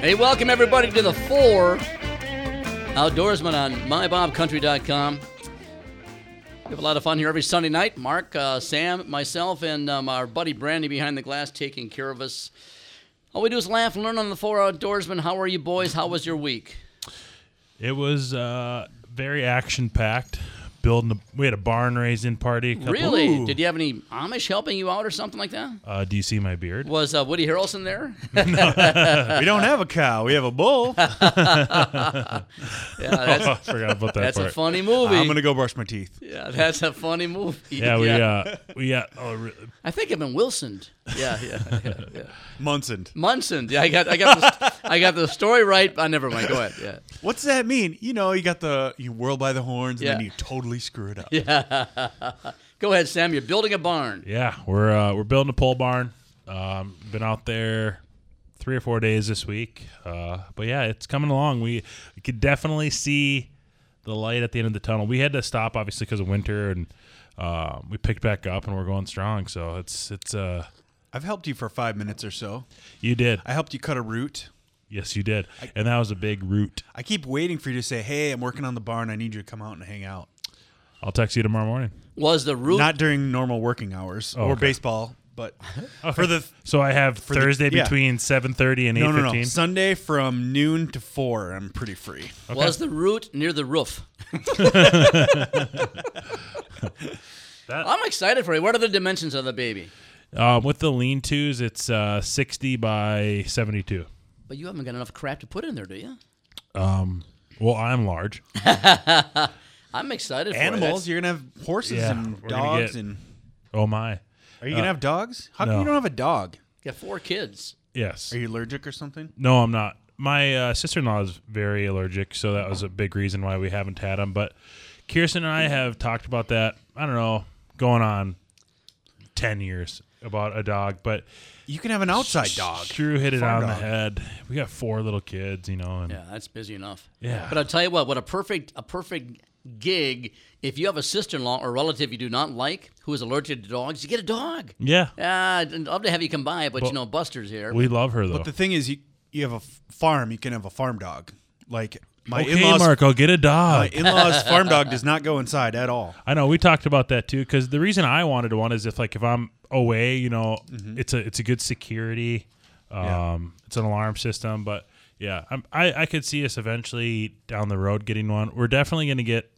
Hey, welcome everybody to the four outdoorsman on mybobcountry.com. We have a lot of fun here every Sunday night. Mark, uh, Sam, myself, and um, our buddy Brandy behind the glass taking care of us. All we do is laugh and learn on the four outdoorsman. How are you boys? How was your week? It was uh, very action packed. Building, a, we had a barn raising party. a couple- Really? Ooh. Did you have any Amish helping you out or something like that? Uh, do you see my beard? Was uh, Woody Harrelson there? we don't have a cow. We have a bull. yeah, that's, I forgot about that that's a funny movie. I'm gonna go brush my teeth. yeah, that's a funny movie. yeah, we uh, we got. Oh, re- I think I've been Wilson. Yeah, yeah, yeah, yeah. Munson. Munson. Yeah, I got, I got, the, I got the story right. I never mind. Go ahead. Yeah. What's that mean? You know, you got the you whirl by the horns Yeah. and then you totally screw it up. Yeah. Go ahead, Sam. You're building a barn. yeah, we're uh, we're building a pole barn. Um, been out there three or four days this week. Uh, but yeah, it's coming along. We, we could definitely see the light at the end of the tunnel. We had to stop obviously because of winter, and uh, we picked back up and we're going strong. So it's it's uh, I've helped you for five minutes or so. you did. I helped you cut a root. Yes, you did, and that was a big root. I keep waiting for you to say, "Hey, I'm working on the barn. I need you to come out and hang out." I'll text you tomorrow morning. Was the root? Not during normal working hours Oh, or okay. baseball, but for the So I have the- Thursday yeah. between seven thirty and eight no, no, fifteen. no, Sunday from noon to four. I'm pretty free. Was the root near the roof? That- I'm excited for you. What are the dimensions of the baby? Um, with the lean tos, it's uh, sixty by seventy two. But you haven't got enough crap to put in there, do you? Um, well, I'm large. I'm excited for Animals. you. You're gonna have horses Yeah, and we're gonna dogs get- and. Oh my. Are you gonna have dogs? How come no. you don't have a dog? Got four kids. Yes. Are you allergic or something? No, I'm not. My uh, sister in law is very allergic, so that was a big reason why we haven't had them. But Kirsten and I have talked about that. I don't know, going on ten years about a dog, but You can have an outside dog. Drew hit it Farm on the head. We got four little kids, you know, and Yeah, that's busy enough. Yeah. But I'll tell you what, what a perfect a perfect gig. If you have a sister-in-law or relative you do not like who is allergic to dogs, you get a dog. yeah, Yeah, I'd love to have you come by, but, But you know, Buster's here. we love her though. But the thing is, you you have a farm. You can have a farm dog. Like my okay, in-laws, Marco, get a my dog. in-laws farm dog does not go inside at all. I know we talked about that too because the reason I wanted one is if like if I'm away, you know, it's a it's a good security, um, Yeah. it's an alarm system. But yeah, I'm, I I could see us eventually down the road getting one. We're definitely gonna get.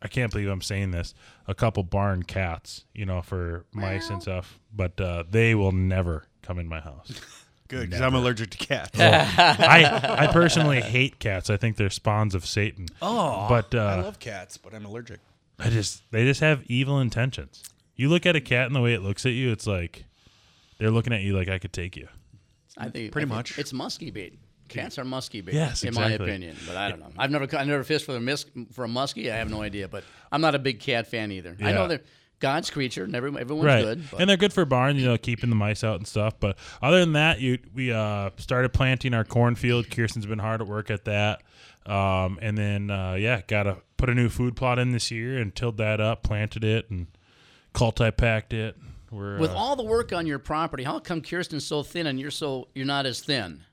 I can't believe I'm saying this. A couple barn cats, you know, for mice and stuff, but uh, they will never come in my house. Good, because I'm allergic to cats. I I personally hate cats. I think they're spawns of Satan. Oh, But, uh, I love cats, but I'm allergic. I just they just have evil intentions. You look at a cat and the way it looks at you, it's like they're looking at you like I could take you. I think Pretty I think much. it's musky bait. Cats are musky bait, Yes, in my opinion. But I don't know. I've never I never fished for a mis- for a muskie. I have no idea. But I'm not a big cat fan either. I know they're God's creature, and every, everyone's right, good. But and they're good for barn, you know, keeping the mice out and stuff. But other than that, you we uh, started planting our cornfield. Kirsten's been hard at work at that, um, and then uh, yeah, got to put a new food plot in this year and tilled that up, planted it, and culti packed it. We're with uh, all the work on your property, how come Kirsten's so thin and you're so you're not as thin?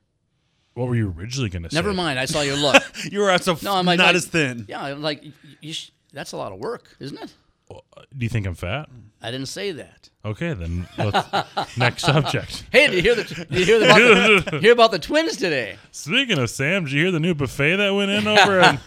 what were you originally going to say? Never mind. I saw your look. You were so No, I'm like, not like- as thin. Yeah, I'm like you sh- that's a lot of work, isn't it? Do you think I'm fat? I didn't say that. Okay, then next subject. Hey, did you hear the did you hear, about the, hear about the twins today? Speaking of Sam, did you hear the new buffet that went in over? And,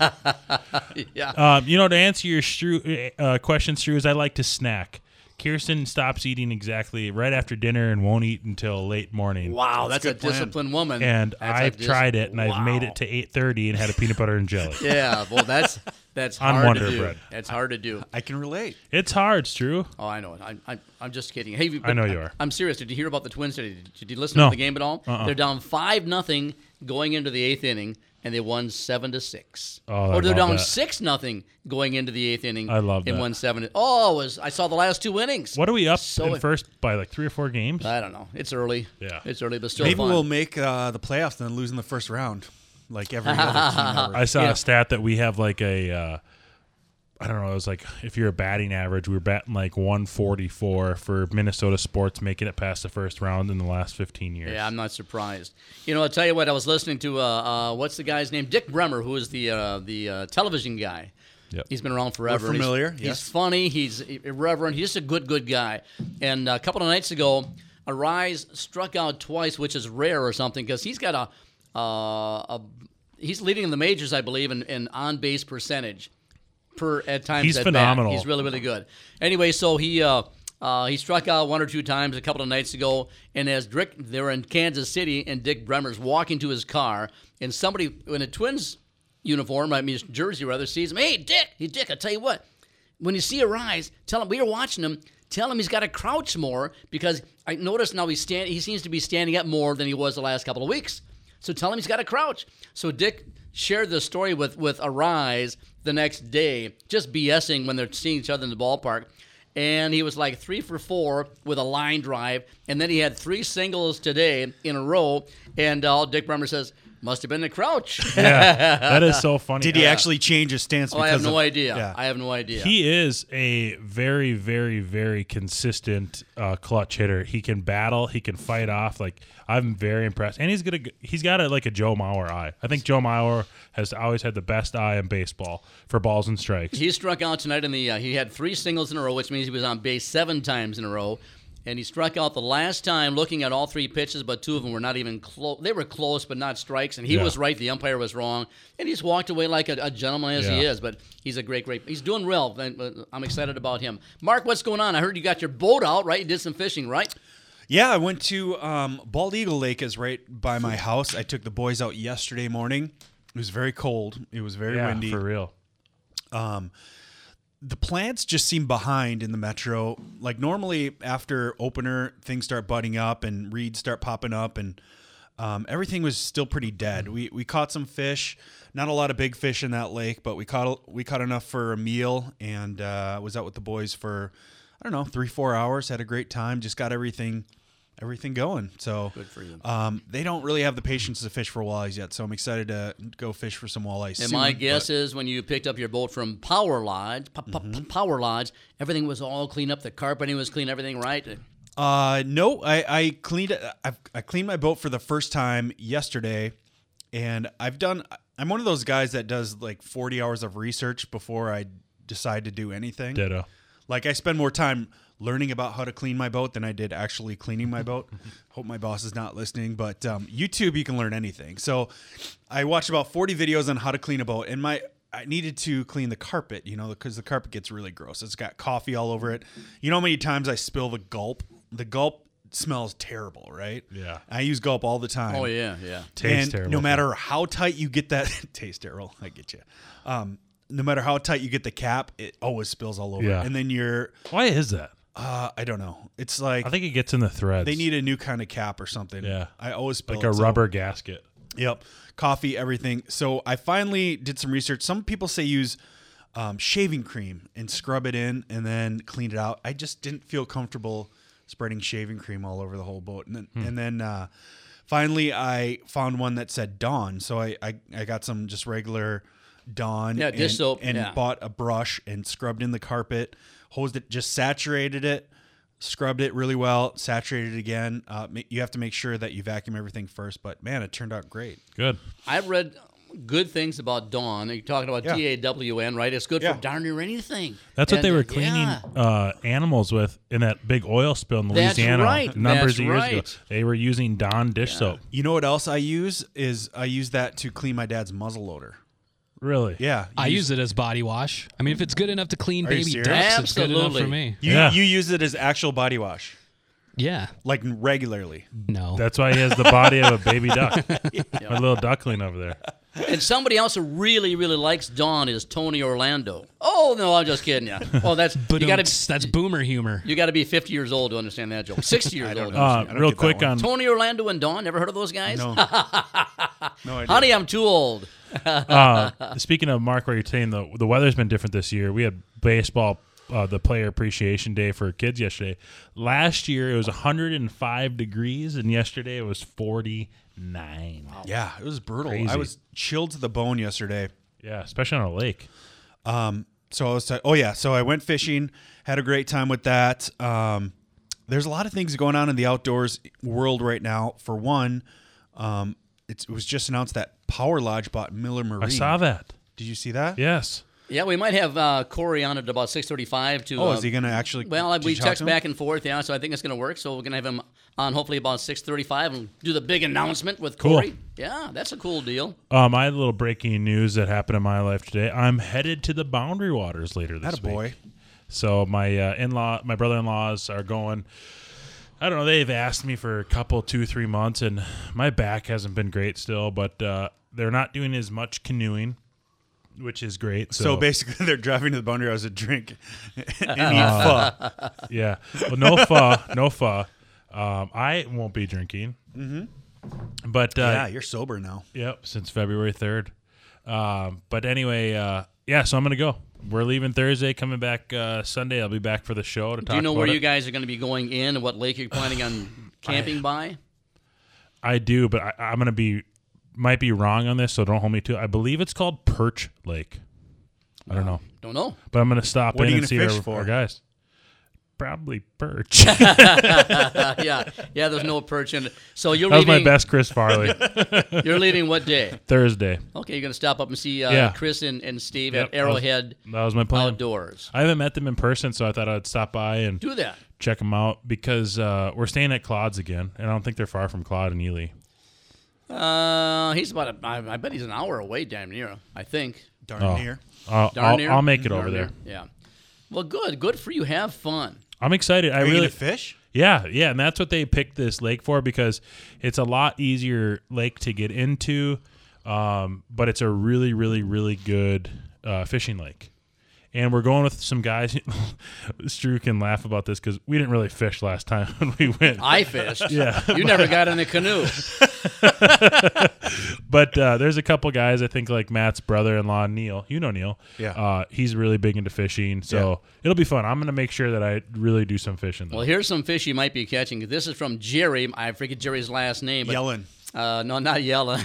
Yeah. um, you know, to answer your Stu, uh, question, is I like to snack. Kirsten stops eating exactly right after dinner and won't eat until late morning. Wow, that's, a good plan. disciplined woman. And That's a I've dis- tried it, and I've made it to eight thirty and had a peanut butter and jelly. Yeah, well, that's that's On hard Wonder to do. Bread. That's hard to do. I can relate. It's hard, it's true. Oh, I know it. I'm, I'm, I'm just kidding. Hey, I know you are. I'm serious. Did you hear about the Twins today? Did, did you listen No. to the game at all? Uh-uh. They're down five nothing going into the eighth inning, and they won seven to six. Oh, or they're down that. six nothing going into the eighth inning. I love and that. won seven. To, oh, it was I saw the last two innings. What are we up So- in first by like three or four games? I don't know. It's early. Yeah. it's early, but still Maybe fun. we'll make uh, the playoffs and then lose in the first round, like every other team ever. I saw Yeah. a stat that we have like a uh, I don't know. It was like if you're a batting average, we were batting like 144 for Minnesota sports, making it past the first round in the last 15 years. Yeah, I'm not surprised. You know, I'll tell you what. I was listening to uh, uh, what's the guy's name? Dick Bremer, who is the uh, the uh, television guy. Yep. He's been around forever. He's- familiar, He's, yes. funny. He's irreverent. He's just a good, good guy. And a couple of nights ago, Arraez struck out twice, which is rare or something, because he's got a, uh, a he's leading in the majors, I believe, in, in on base percentage per at times. He's at bat. phenomenal. He's really, really good. Anyway, so he uh, uh, he struck out one or two times a couple of nights ago, and as Dick, they were in Kansas City, and Dick Bremer's walking to his car, and somebody in a Twins uniform, I mean jersey rather, sees him. Hey, Dick, hey Dick, I tell you what, when you see Arraez, tell him we are watching him. Tell him he's got to crouch more because I notice now he's stand. He seems to be standing up more than he was the last couple of weeks. So tell him he's got to crouch. So Dick shared the story with with Arraez the next day, just BSing when they're seeing each other in the ballpark. And he was like three for four with a line drive, and then he had three singles today in a row. And uh, Dick Bremer says, "Must have been the crouch." Yeah, that is so funny. Did he Uh, actually change his stance? oh, I have because no of- idea. Yeah. I have no idea. He is a very, very, very consistent uh, clutch hitter. He can battle. He can fight off. Like I'm very impressed, and he's gonna. He's got a, like a Joe Mauer eye. I think Joe Mauer has always had the best eye in baseball for balls and strikes. He struck out tonight in the. Uh, he had three singles in a row, which means he was on base seven times in a row, and he struck out the last time looking at all three pitches, but two of them were not even close. They were close, but not strikes, and he Yeah. was right. The umpire was wrong, and he's walked away like a, a gentleman as he is. But he's a great, great. He's doing well. and, uh, I'm excited about him. Mark, what's going on? I heard you got your boat out, right? You did some fishing, right? Yeah, I went to um, Bald Eagle Lake is right by my house. I took the boys out yesterday morning. It was very cold. It was very yeah, windy. for real. The plants just seem behind in the metro. Like normally after opener, things start budding up and reeds start popping up, and um, everything was still pretty dead. We we caught some fish, not a lot of big fish in that lake, but we caught we caught enough for a meal, and uh, was out with the boys for I don't know three four hours. Had a great time. Just got everything everything going. So Good for you. Um, they don't really have the patience to fish for walleyes yet, so I'm excited to go fish for some walleyes. And soon, my but- guess is when you picked up your boat from Power Lodge, P- P- Mm-hmm. Power Lodge, everything was all cleaned up. The carpeting was clean. Everything right. Uh, no, I, I cleaned it. I, I cleaned my boat for the first time yesterday, and I've done. I'm one of those guys that does like 40 hours of research before I decide to do anything. Ditto. Like I spend more time learning about how to clean my boat than I did actually cleaning my boat. Hope my boss is not listening, but um, YouTube you can learn anything. So I watched about 40 videos on how to clean a boat, and my I needed to clean the carpet, you know, because the carpet gets really gross. It's got coffee all over it. You know how many times I spill the gulp? The gulp smells terrible, right? Yeah. I use gulp all the time. Oh yeah, yeah. Tastes and terrible. no matter how tight you get that taste terrible, I get you. Um, no matter how tight you get the cap, it always spills all over. Yeah. And then you're Why is that? Uh, I don't know. It's like I think it gets in the threads. they need a new kind of cap or something. Yeah. I always spill like it, a so- rubber gasket. Yep. Coffee, everything. So I finally did some research. Some people say use um, shaving cream and scrub it in and then clean it out. I just didn't feel comfortable spreading shaving cream all over the whole boat. And then, and then uh, finally, I found one that said Dawn. So I, I, I got some just regular Dawn. Yeah, dish and, soap, And yeah. bought a brush and scrubbed in the carpet, hosed it, just saturated it. Scrubbed it really well, saturated it again. Uh, you have to make sure that you vacuum everything first, but man, it turned out great. Good. I've read good things about Dawn. You're talking about Yeah. T A W N, right? It's good Yeah. for darn near anything. That's what they were cleaning yeah. uh, animals with in that big oil spill in That's Louisiana right. numbers That's of years ago. They were using Dawn dish soap. You know what else I use is I use that to clean my dad's muzzle loader. Really? Yeah, I use it as body wash. I mean, if it's good enough to clean Are you baby serious? ducks, it's good enough Absolutely. for me. You, Yeah. you use it as actual body wash, Yeah. like regularly. No. That's why he has the body of a baby duck. A little duckling over there. And somebody else who really, really likes Dawn is Tony Orlando. Oh no, I'm just kidding you. Oh, that's but you got that's boomer humor. you got to be 50 years old to understand that joke. 60 years old. to Uh, understand. real get that quick one. on Tony Orlando and Dawn. Never heard of those guys? No, no idea. Honey, I'm too old. uh, speaking of Mark, where you're saying the the weather's been different this year. We had baseball, uh, the Player Appreciation Day for kids yesterday. Last year it was 105 degrees, and yesterday it was 49. Yeah, it was brutal. Crazy. I was chilled to the bone yesterday. Yeah, especially on a lake. Um, so I was. T- oh yeah. So I went fishing. Had a great time with that. Um, there's a lot of things going on in the outdoors world right now. For one, um, it's, it was just announced that Power Lodge bought Miller Marine. I saw that. Did you see that? Yes. Yeah, we might have uh, Corey on at about 6:35 to. Oh, uh, is he going to actually? Well, we you text back and forth, yeah. So I think it's going to work. So we're going to have him on hopefully about 6:35 and do the big announcement with Cool. Corey. Yeah, that's a cool deal. Um, I had a little breaking news that happened in my life today. I'm headed to the Boundary Waters later this Attaboy. week. So my uh, in-law, my brother-in-laws are going. I don't know. They've asked me for a couple, two, three months, and my back hasn't been great still. But uh, they're not doing as much canoeing, which is great. So, So basically, they're driving to the boundary house to drink and eat Uh, pho. yeah, well, no pho, no pho. Um, I won't be drinking. Mm-hmm. But uh, yeah, you're sober now. Yep, since February third. Um, but anyway, uh, yeah, so I'm gonna go. We're leaving Thursday, coming back uh, Sunday. I'll be back for the show to talk. Do you know about where it. you guys are going to be going in and what lake you're planning on camping by? I do, but I, I'm gonna be might be wrong on this, so don't hold me to. it. I believe it's called Perch Lake. I don't know, Don't know. but I'm gonna stop What are in you and see fish our, for? our guys. Probably perch. Uh, yeah, yeah. There's no perch in it. So you're that was my best, Chris Farley. You're leaving what day? Thursday. Okay, you're going to stop up and see uh, Yeah. Chris and, and Steve Yep, at that was- Arrowhead That was my plan. Outdoors. I haven't met them in person, so I thought I'd stop by and Do that. check them out because uh, we're staying at Claude's again, and I don't think they're far from Claude and Ely. Uh, he's about. A, I, I bet he's an hour away, damn near. I think. Darn Oh. near. I'll, Darn I'll, near. I'll make it Darn over near. there. Yeah. Well, good. Good for you. Have fun. I'm excited. I Are you really, fish? yeah, yeah, and that's what they picked this lake for because it's a lot easier lake to get into, um, but it's a really, really, really good uh, fishing lake. And we're going with some guys. Stu can laugh about this because we didn't really fish last time when we went. I fished. Yeah. You never got in a canoe. But uh, there's a couple guys, I think, like Matt's brother-in-law, Neil. You know Neil. Yeah. Uh, he's really big into fishing, so it'll be fun. I'm gonna make sure that I really do some fishing. Though. Well, here's some fish you might be catching. This is from Jerry. I forget Jerry's last name, but Yelling. Uh, no, not yelling.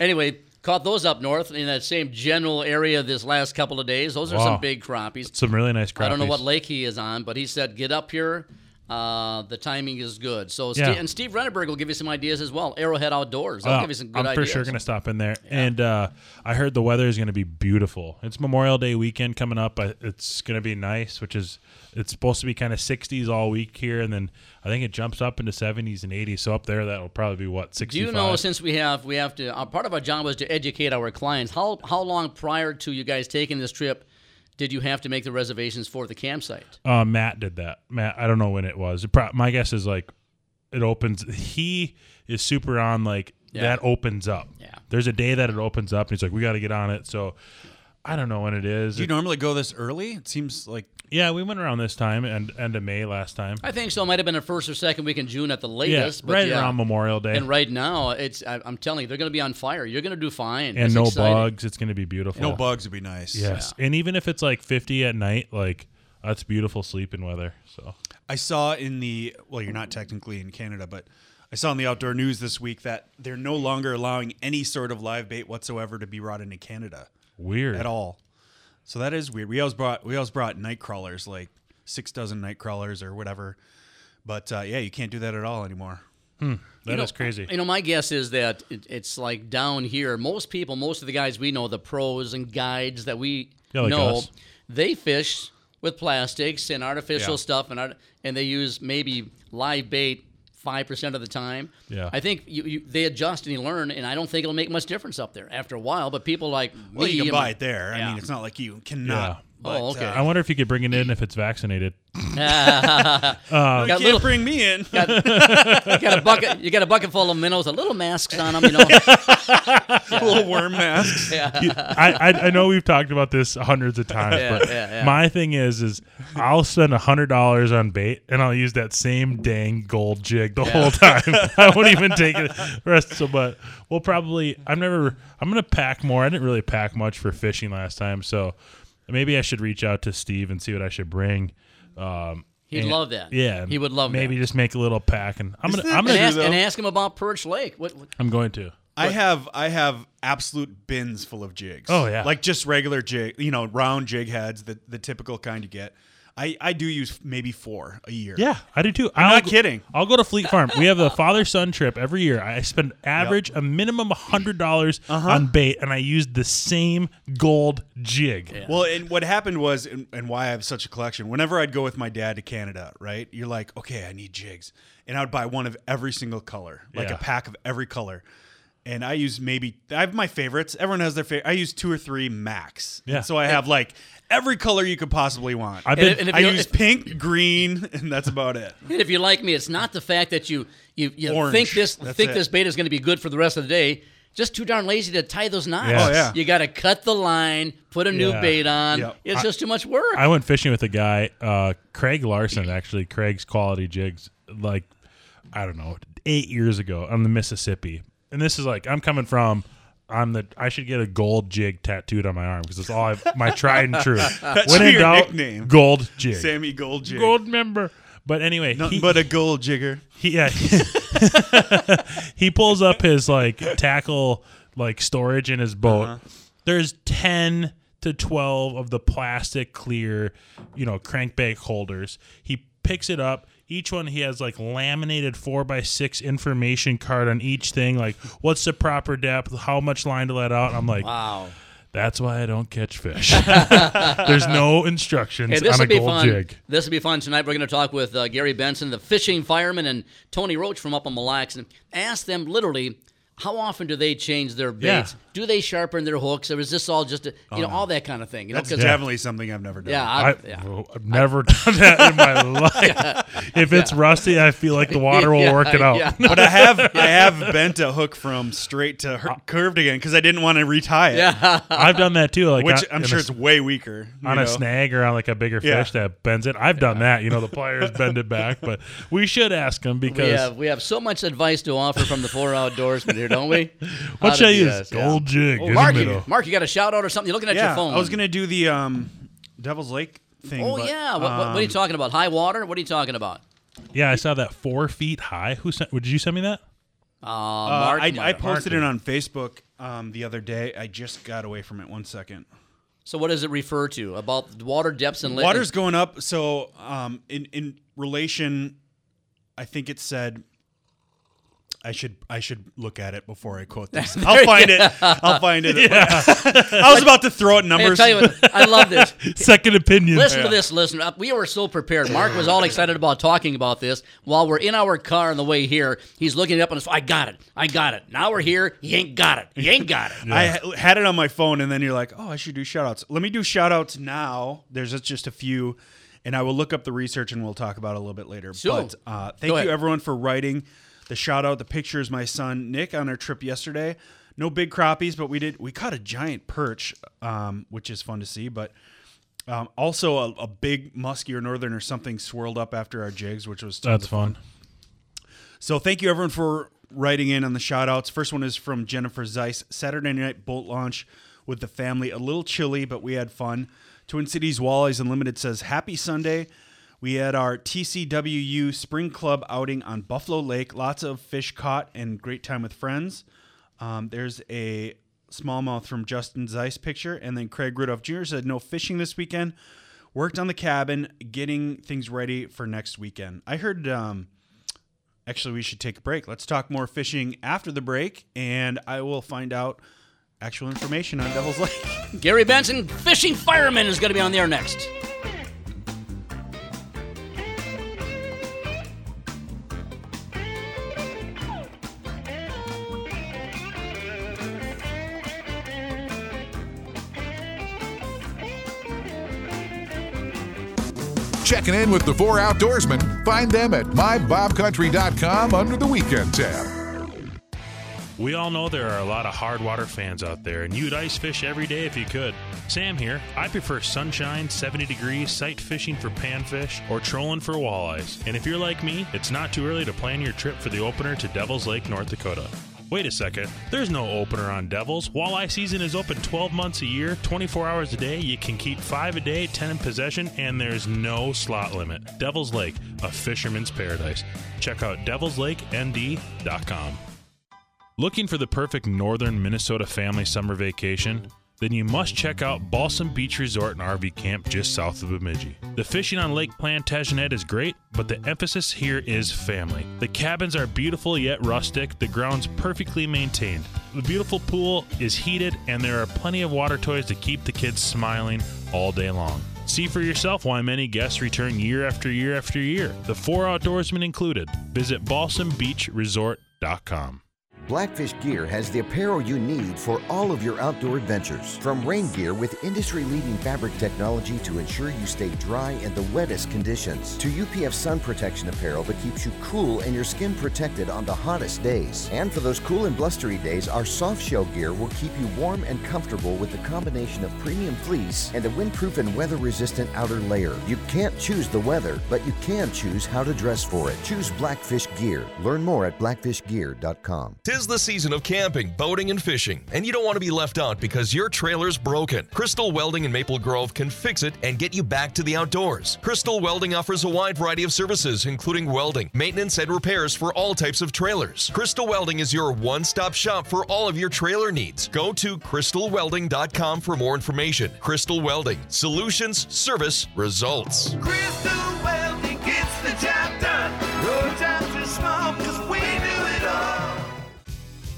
anyway, caught those up north in that same general area this last couple of days. Those are Wow. some big crappies. some really nice crappies. I don't know what lake he is on, but he said, "Get up here." Uh, the timing is good. So, Yeah. Steve, and Steve Renneberg will give you some ideas as well. Arrowhead Outdoors. They'll Uh, give you some good I'm ideas. for sure going to stop in there. And uh, I heard the weather is going to be beautiful. It's Memorial Day weekend coming up. It's going to be nice, which is it's supposed to be kind of 60s all week here, and then I think it jumps up into 70s and 80s. So up there, that'll probably be what 65. Do you know since we have we have to uh, part of our job was to educate our clients. How how long prior to you guys taking this trip did you have to make the reservations for the campsite? Uh, Matt did that. Matt, I don't know when it was. It pro- my guess is like it opens. He is super on like Yeah. that opens up. Yeah. There's a day that it opens up, and he's like, we got to get on it. So I don't know when it is. Do you It- normally go this early? It seems like yeah, we went around this time and end of May last time. I think so. It might have been the first or second week in June at the Yeah, latest. but right yeah. around Memorial Day. And right now, it's I, I'm telling you, they're going to be on fire. You're going to do fine. and It's no exciting. bugs. It's going to be beautiful. no bugs would be nice. Yes, and even if it's like 50 at night, like that's beautiful sleeping weather. So I saw in the well, you're not technically in Canada, but I saw in the outdoor news this week that they're no longer allowing any sort of live bait whatsoever to be brought into Canada weird. at all. So that is weird. We always brought we always brought night crawlers, like six dozen night crawlers or whatever. But uh, yeah, you can't do that at all anymore. That is You know, crazy. You know, my guess is that it, it's like down here. Most people, most of the guys we know, the pros and guides that we Yeah, like know, us. they fish with plastics and artificial Yeah. stuff, and art, and they use maybe live bait five percent of the time. Yeah. I think you, you, they adjust and you learn, and I don't think it'll make much difference up there after a while. But people like Well, me, you can buy it there. I mean, it's not like you cannot. Yeah. But, Oh, okay. I wonder if you could bring it in if it's vaccinated. Uh, you can't little- bring me in. you got a bucket. You got a bucket full of minnows, a little masks on them. You know. little worm masks. I, I I know we've talked about this hundreds of times, Yeah, but yeah, yeah. my thing is is I'll spend a hundred dollars on bait and I'll use that same dang gold jig the whole time. I won't even take it rest. So, but we'll probably. I'm never. I'm gonna pack more. I didn't really pack much for fishing last time, so maybe I should reach out to Steve and see what I should bring. Um, He'd and- love that. Yeah, He would love maybe that. just make a little pack, and I'm gonna. Isn't that I'm And gonna. ask, and ask him about Perch Lake. What, what- I'm going to. I have I have absolute bins full of jigs. Oh, yeah. like just regular jig, you know, round jig heads, the the typical kind you get. I I do use maybe four a year. Yeah, I do too. I'm I'll not go- kidding. I'll go to Fleet Farm. We have a father son trip every year. I spend average a minimum hundred dollars Uh-huh. on bait, and I use the same gold jig. Well, and what happened was, and, and why I have such a collection. Whenever I'd go with my dad to Canada, right? You're like, okay, I need jigs, and I would buy one of every single color, like Yeah. a pack of every color. And I use maybe I have my favorites. Everyone has their favorite. I use two or three max. Yeah. And so I have like every color you could possibly want. I've And been if- and if I use if- pink, green, and that's about it. And if you like me, it's not the fact that you you, you Orange. think this That's think it. this bait is going to be good for the rest of the day. Just too darn lazy to tie those knots. Yes. Oh, yeah. You got to cut the line, put a new Yeah. bait on. Yep. It's just too much work. I went fishing with a guy, uh, Craig Larson, actually, Craig's Quality Jigs, like, I don't know, eight years ago on the Mississippi. And this is like, I'm coming from, I'm the, I should get a gold jig tattooed on my arm because it's all I've, my tried and true. That's when in your doubt, nickname. gold jig. Sammy Gold jig. Gold member. But anyway, Nothing he, but a gold jigger. he yeah he pulls up his like tackle like storage in his boat Uh-huh. there's 10 to 12 of the plastic clear you know crankbait holders he picks it up each one he has like laminated four by six information card on each thing like what's the proper depth how much line to let out i'm like wow. that's why i don't catch fish there's no instructions Hey, this on a be gold fun. jig This will be fun tonight. We're going to talk with uh, Gary Benson, the fishing fireman, and Tony Roach from up on Mille Lacs, and ask them literally how often do they change their baits? Yeah. Do they sharpen their hooks, or is this all just a, you know oh, all that kind of thing? You know, That's 'cause- definitely something I've never done. yeah, I, I, yeah. have never done that in my life. If it's rusty, I feel like the water will Yeah, work it out. yeah. but I have I have bent a hook from straight to her- curved again because I didn't want to retie it. Yeah. I've done that too. Like which on- I'm sure a, it's way weaker. you on a snag or on like a bigger Yeah. fish that bends it. I've done that. You know, the pliers bend it back, but we should ask them We because have we have so much advice to offer from the four outdoorsmen here, don't we? What to should I do use? this, yeah. Gold jig Oh, in Mark, the you. Mark, you got a shout out or something? You're looking at Yeah, your phone. I was gonna do the um, Devil's Lake thing. Oh but, yeah. What, what, what are you um, talking about? High water? What are you talking about? Yeah, I saw that four feet high. Who sent? Did you send me that? Uh, Uh, Mark, I, I posted Mark it on Facebook um, the other day. I just got away from it. One second. so what does it refer to about water depths and Water's going up. So um, in in relation, I think it said. I should I should look at it before I quote this. I'll find it. I'll find it. I was about to throw out Hey, I numbers. tell you what, I love this. Second opinion. Listen to this, Listen, Uh, We were so prepared. Mark was all excited about talking about this. While we're in our car on the way here, he's looking up on his phone. I got it. I got it. Now we're here. He ain't got it. He ain't got it. I had it on my phone, and then you're like, oh, I should do shout outs. Let me do shout outs now. There's just- just a few, and I will look up the research and we'll talk about it a little bit later. Sure. But uh, thank you, everyone, for writing the shout out. The picture is my son, Nick, on our trip yesterday. No big crappies, but we did, we caught a giant perch, um, which is fun to see. But um, also a, a big muskie or northern or something swirled up after our jigs, which was That's of fun. so thank you everyone for writing in on the shout outs. First one is from Jennifer Zeiss. Saturday night boat launch with the family. A little chilly, but we had fun. Twin Cities Walleyes Unlimited says, Happy Sunday. We had our TCWU Spring Club outing on Buffalo Lake. Lots of fish caught and great time with friends. Um, there's a smallmouth from Justin Zeiss picture. And then Craig Rudolph Jr. said, No fishing this weekend. Worked on the cabin, getting things ready for next weekend. I heard um, Actually, we should take a break. Let's talk more fishing after the break, and I will find out actual information on Devil's Lake. Gary Benson, fishing fireman, is going to be on the air next. Checking in with the four outdoorsmen. Find them at mybobcountry.com under the weekend tab. We all know there are a lot of hard water fans out there, and you'd ice fish every day if you could. Sam here. I prefer sunshine, 70 degrees, sight fishing for panfish, or trolling for walleyes. And if you're like me, it's not too early to plan your trip for the opener to Devil's Lake, North Dakota. Wait a second. There's no opener on Devils. Walleye season is open 12 months a year, 24 hours a day. You can keep 5 a day, 10 in possession, and there's no slot limit. Devil's Lake, a fisherman's paradise. Check out devilslakend.com. Looking for the perfect northern Minnesota family summer vacation? Then you must check out Balsam Beach Resort and RV Camp just south of Bemidji. The fishing on Lake Plantagenet is great, but the emphasis here is family. The cabins are beautiful yet rustic, the grounds perfectly maintained. The beautiful pool is heated, and there are plenty of water toys to keep the kids smiling all day long. See for yourself why many guests return year after year after year. The four outdoorsmen included. Visit balsambeachresort.com. Blackfish Gear has the apparel you need for all of your outdoor adventures. From rain gear with industry leading fabric technology to ensure you stay dry in the wettest conditions, to UPF sun protection apparel that keeps you cool and your skin protected on the hottest days. And for those cool and blustery days, our soft shell gear will keep you warm and comfortable with the combination of premium fleece and a windproof and weather resistant outer layer. You can't choose the weather, but you can choose how to dress for it. Choose Blackfish Gear. Learn more at blackfishgear.com. Tis the season of camping, boating, and fishing, and you don't want to be left out because your trailer's broken. Crystal Welding in Maple Grove can fix it and get you back to the outdoors. Crystal Welding offers a wide variety of services, including welding, maintenance, and repairs for all types of trailers. Crystal Welding is your one stop shop for all of your trailer needs. Go to crystalwelding.com for more information. Crystal Welding, solutions, service, results. Crystal Welding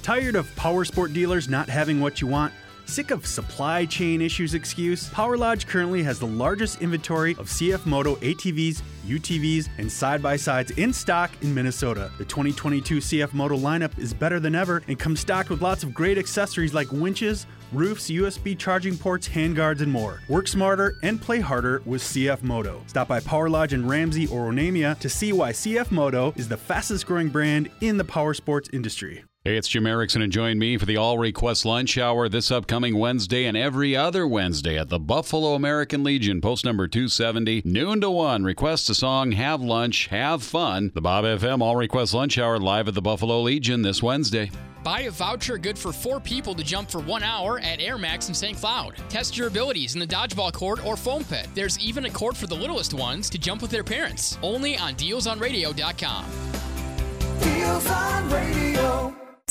Tired of power sport dealers not having what you want? Sick of supply chain issues excuse? Power Lodge currently has the largest inventory of CF Moto ATVs, UTVs, and side by sides in stock in Minnesota. The 2022 CF Moto lineup is better than ever and comes stocked with lots of great accessories like winches, roofs, USB charging ports, handguards, and more. Work smarter and play harder with CF Moto. Stop by Power Lodge in Ramsey or Onamia to see why CF Moto is the fastest growing brand in the power sports industry. Hey, it's Jim Erickson, and join me for the All Request Lunch Hour this upcoming Wednesday and every other Wednesday at the Buffalo American Legion, post number 270, noon to 1. Request a song, have lunch, have fun. The Bob FM All Request Lunch Hour live at the Buffalo Legion this Wednesday. Buy a voucher good for four people to jump for one hour at Air Max in St. Cloud. Test your abilities in the dodgeball court or foam pit. There's even a court for the littlest ones to jump with their parents. Only on dealsonradio.com. Deals on radio.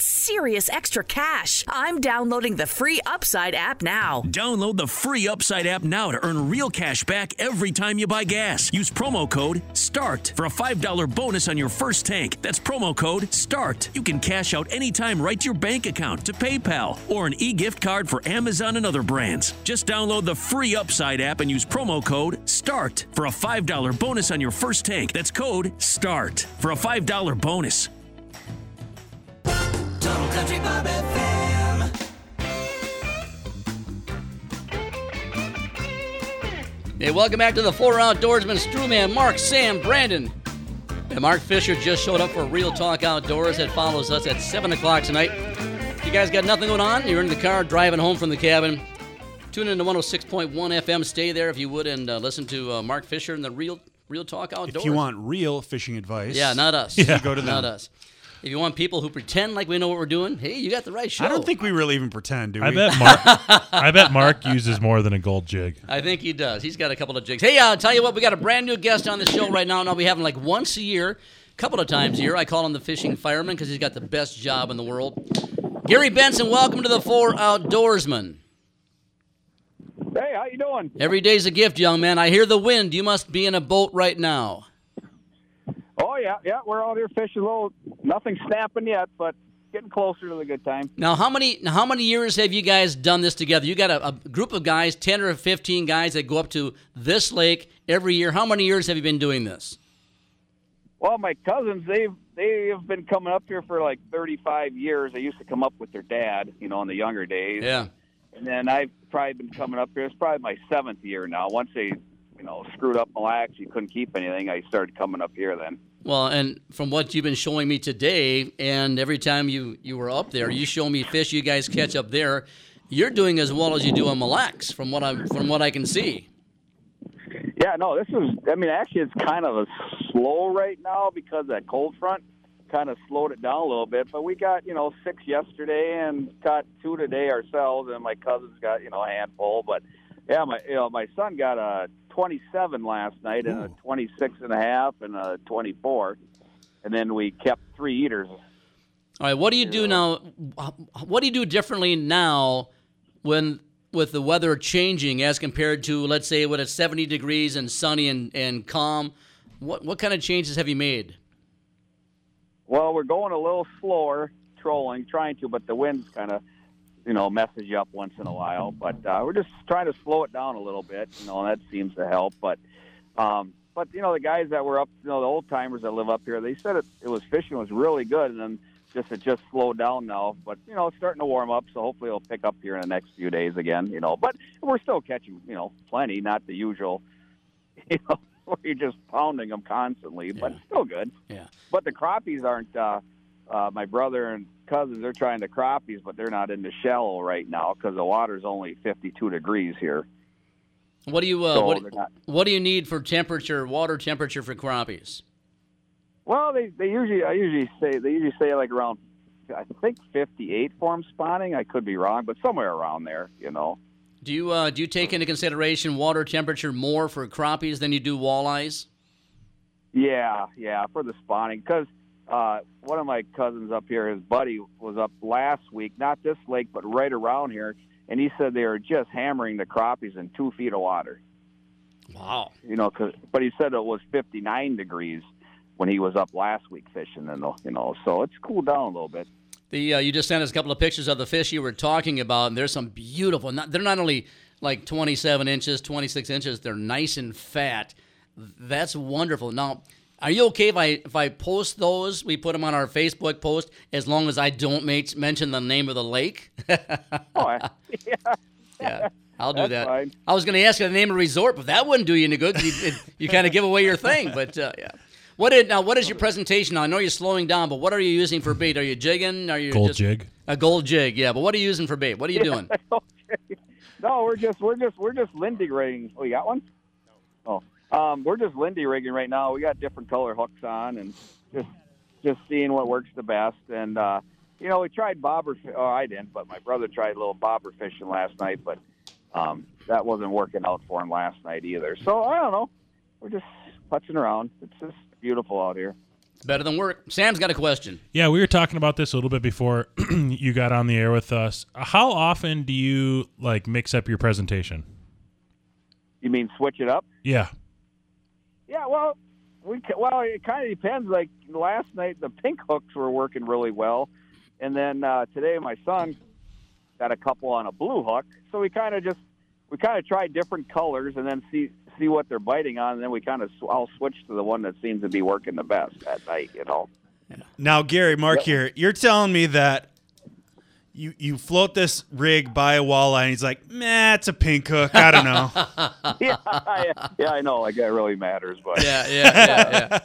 serious extra cash. I'm downloading the free Upside app now. Download the free Upside app now to earn real cash back every time you buy gas. Use promo code START for a $5 bonus on your first tank. That's promo code START. You can cash out anytime right to your bank account, to PayPal, or an e gift card for Amazon and other brands. Just download the free Upside app and use promo code START for a $5 bonus on your first tank. That's code START for a $5 bonus. Total Country Bob FM. Hey, welcome back to the Four Outdoorsmen. Strewman, Mark, Sam, Brandon. And Mark Fisher just showed up for Real Talk Outdoors that follows us at 7 o'clock tonight. If you guys got nothing going on, you're in the car driving home from the cabin, tune in to 106.1 FM. Stay there if you would and uh, listen to uh, Mark Fisher and the Real Real Talk Outdoors. If you want real fishing advice, Yeah, not us. you go to them. Not us. If you want people who pretend like we know what we're doing, hey, you got the right show. I don't think we really even pretend, do we? I bet Mark. I bet Mark uses more than a gold jig. I think he does. He's got a couple of jigs. Hey, I'll tell you what, we got a brand new guest on the show right now. and I'll be having like once a year, a couple of times a year. I call him the fishing fireman because he's got the best job in the world. Gary Benson, welcome to the Four Outdoorsmen. Hey, how you doing? Every day's a gift, young man. I hear the wind. You must be in a boat right now. Oh yeah, yeah, we're out here fishing. A little, nothing snapping yet, but getting closer to the good time. Now, how many how many years have you guys done this together? You got a, a group of guys, ten or fifteen guys that go up to this lake every year. How many years have you been doing this? Well, my cousins, they've they have been coming up here for like 35 years. They used to come up with their dad, you know, in the younger days. Yeah. And then I've probably been coming up here. It's probably my seventh year now. Once they, you know, screwed up Mille Lacs, you couldn't keep anything. I started coming up here then. Well, and from what you've been showing me today, and every time you you were up there, you show me fish you guys catch up there. You're doing as well as you do on Mille Lacs, from what I'm from what I can see. Yeah, no, this is. I mean, actually, it's kind of a slow right now because that cold front kind of slowed it down a little bit. But we got you know six yesterday and caught two today ourselves, and my cousins got you know a handful. But yeah, my you know my son got a 27 last night and a 26 and a half and a 24, and then we kept three eaters. All right, what do you do now? What do you do differently now when with the weather changing as compared to let's say when it's 70 degrees and sunny and, and calm? What what kind of changes have you made? Well, we're going a little slower trolling, trying to, but the wind's kind of, you know, messes you up once in a while. But uh, we're just trying to slow it down a little bit. You know, and that seems to help. But, um, but you know, the guys that were up, you know, the old timers that live up here, they said it, it was fishing was really good, and then just it just slowed down now. But you know, it's starting to warm up, so hopefully it'll pick up here in the next few days again. You know, but we're still catching, you know, plenty, not the usual, you know, where you're just pounding them constantly, but still good. Yeah. But the crappies aren't. Uh, uh, my brother and cousins they're trying the crappies, but they're not in the shallow right now because the water's only 52 degrees here. What do you uh, So what, not- what do you need for temperature, water temperature for crappies? Well, they they usually I usually say they usually say like around I think 58 for 'em spawning. I could be wrong, but somewhere around there, you know. Do you uh, do you take into consideration water temperature more for crappies than you do walleyes? Yeah, yeah, for the spawning because uh, one of my cousins up here, his buddy was up last week, not this lake, but right around here, and he said they were just hammering the crappies in two feet of water. Wow. You know, 'cause- but he said it was 59 degrees when he was up last week fishing, and you know, so it's cooled down a little bit. The uh, you just sent us a couple of pictures of the fish you were talking about, and there's some beautiful. Not, they're not only like 27 inches, 26 inches. They're nice and fat. That's wonderful. Now, are you okay if I if I post those? We put them on our Facebook post as long as I don't make, mention the name of the lake. Oh, I- yeah. yeah, I'll do That's that. fine. I was going to ask you the name of the resort, but that wouldn't do you any good. You, it- you kind of give away your thing. But uh, yeah. What is, now? What is your presentation? Now, I know you're slowing down, but what are you using for bait? Are you jigging? Are you Gold just, jig. A gold jig, yeah. But what are you using for bait? What are you doing? No, we're just we're just we're just Lindy rigging. Oh, you got one? Um, we're just Lindy rigging right now. We got different color hooks on and just just seeing what works the best. And uh, you know, we tried bobber. Oh, I didn't, but my brother tried a little bobber fishing last night, but um, that wasn't working out for him last night either. So I don't know. We're just putzing around. It's just beautiful out here. Better than work. Sam's got a question. Yeah, we were talking about this a little bit before you got on the air with us. How often do you like mix up your presentation? You mean switch it up? Yeah. Yeah, well, we well it kind of depends. Like last night, the pink hooks were working really well, and then uh, today my son got a couple on a blue hook. So we kind of just we kind of try different colors and then see see what they're biting on, and then we kind of sw- I'll switch to the one that seems to be working the best at night. You know. Now, Gary, Mark here. You're telling me that you you float this rig by a walleye, and he's like, "Nah, it's a pink hook. I don't know." yeah, I, yeah, I know. Like that really matters, but Yeah, yeah, yeah,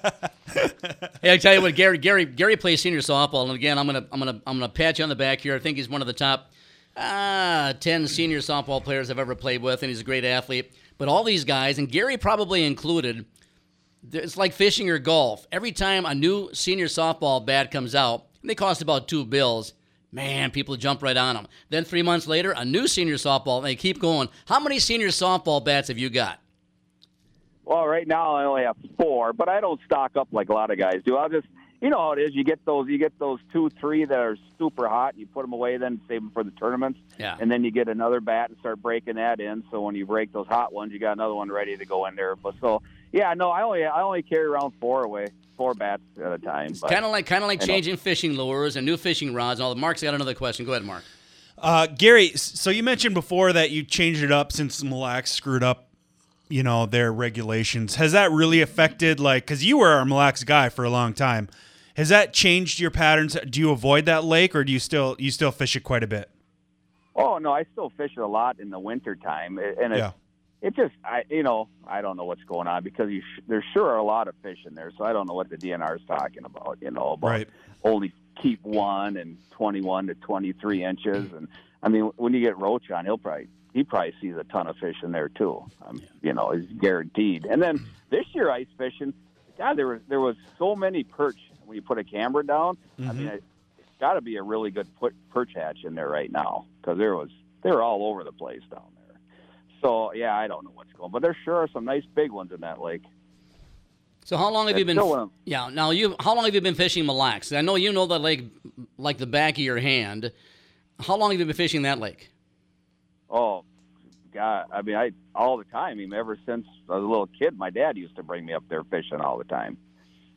yeah. hey, I tell you what, Gary, Gary, Gary plays senior softball, and again, I'm gonna, I'm gonna, I'm gonna pat you on the back here. I think he's one of the top uh, ten senior softball players I've ever played with, and he's a great athlete. But all these guys, and Gary probably included, it's like fishing or golf. Every time a new senior softball bat comes out, and they cost about two bills. Man, people jump right on them. Then three months later, a new senior softball, and they keep going. How many senior softball bats have you got? Well, right now I only have four, but I don't stock up like a lot of guys do. I'll just, you know how it is. You get those, you get those two, three that are super hot. You put them away, then save them for the tournaments. Yeah. And then you get another bat and start breaking that in. So when you break those hot ones, you got another one ready to go in there. But so, yeah, no, I only, I only carry around four away, four bats at a time. But, Kind of like, kind of like I know. changing fishing lures and new fishing rods and all. that. Mark's got another question. Go ahead, Mark. Uh, Gary, so you mentioned before that you changed it up since Mille Lacs screwed up, you know, their regulations. Has that really affected, like, because you were a Mille Lacs guy for a long time, has that changed your patterns? Do you avoid that lake, or do you still you still fish it quite a bit? Oh no, I still fish it a lot in the winter time, and it's Yeah. It just I you know I don't know what's going on because you sh- there sure are a lot of fish in there, so I don't know what the DNR is talking about. You know about Right. only keep one and 21 to 23 inches, and I mean when you get Roach on, he'll probably he probably sees a ton of fish in there too. Um, You know, it's guaranteed. And then this year ice fishing, God, there was there was so many perch when you put a camera down. I mean, it, it's got to be a really good put, perch hatch in there right now because there was they were all over the place down. So yeah, I don't know what's going, on. but there sure are some nice big ones in that lake. So how long have you been? still one of- yeah. Now you, how long have you been fishing Mille Lacs? I know you know the lake like the back of your hand. How long have you been fishing that lake? Oh, God! I mean, I all the time. I mean, ever since I was a little kid, my dad used to bring me up there fishing all the time.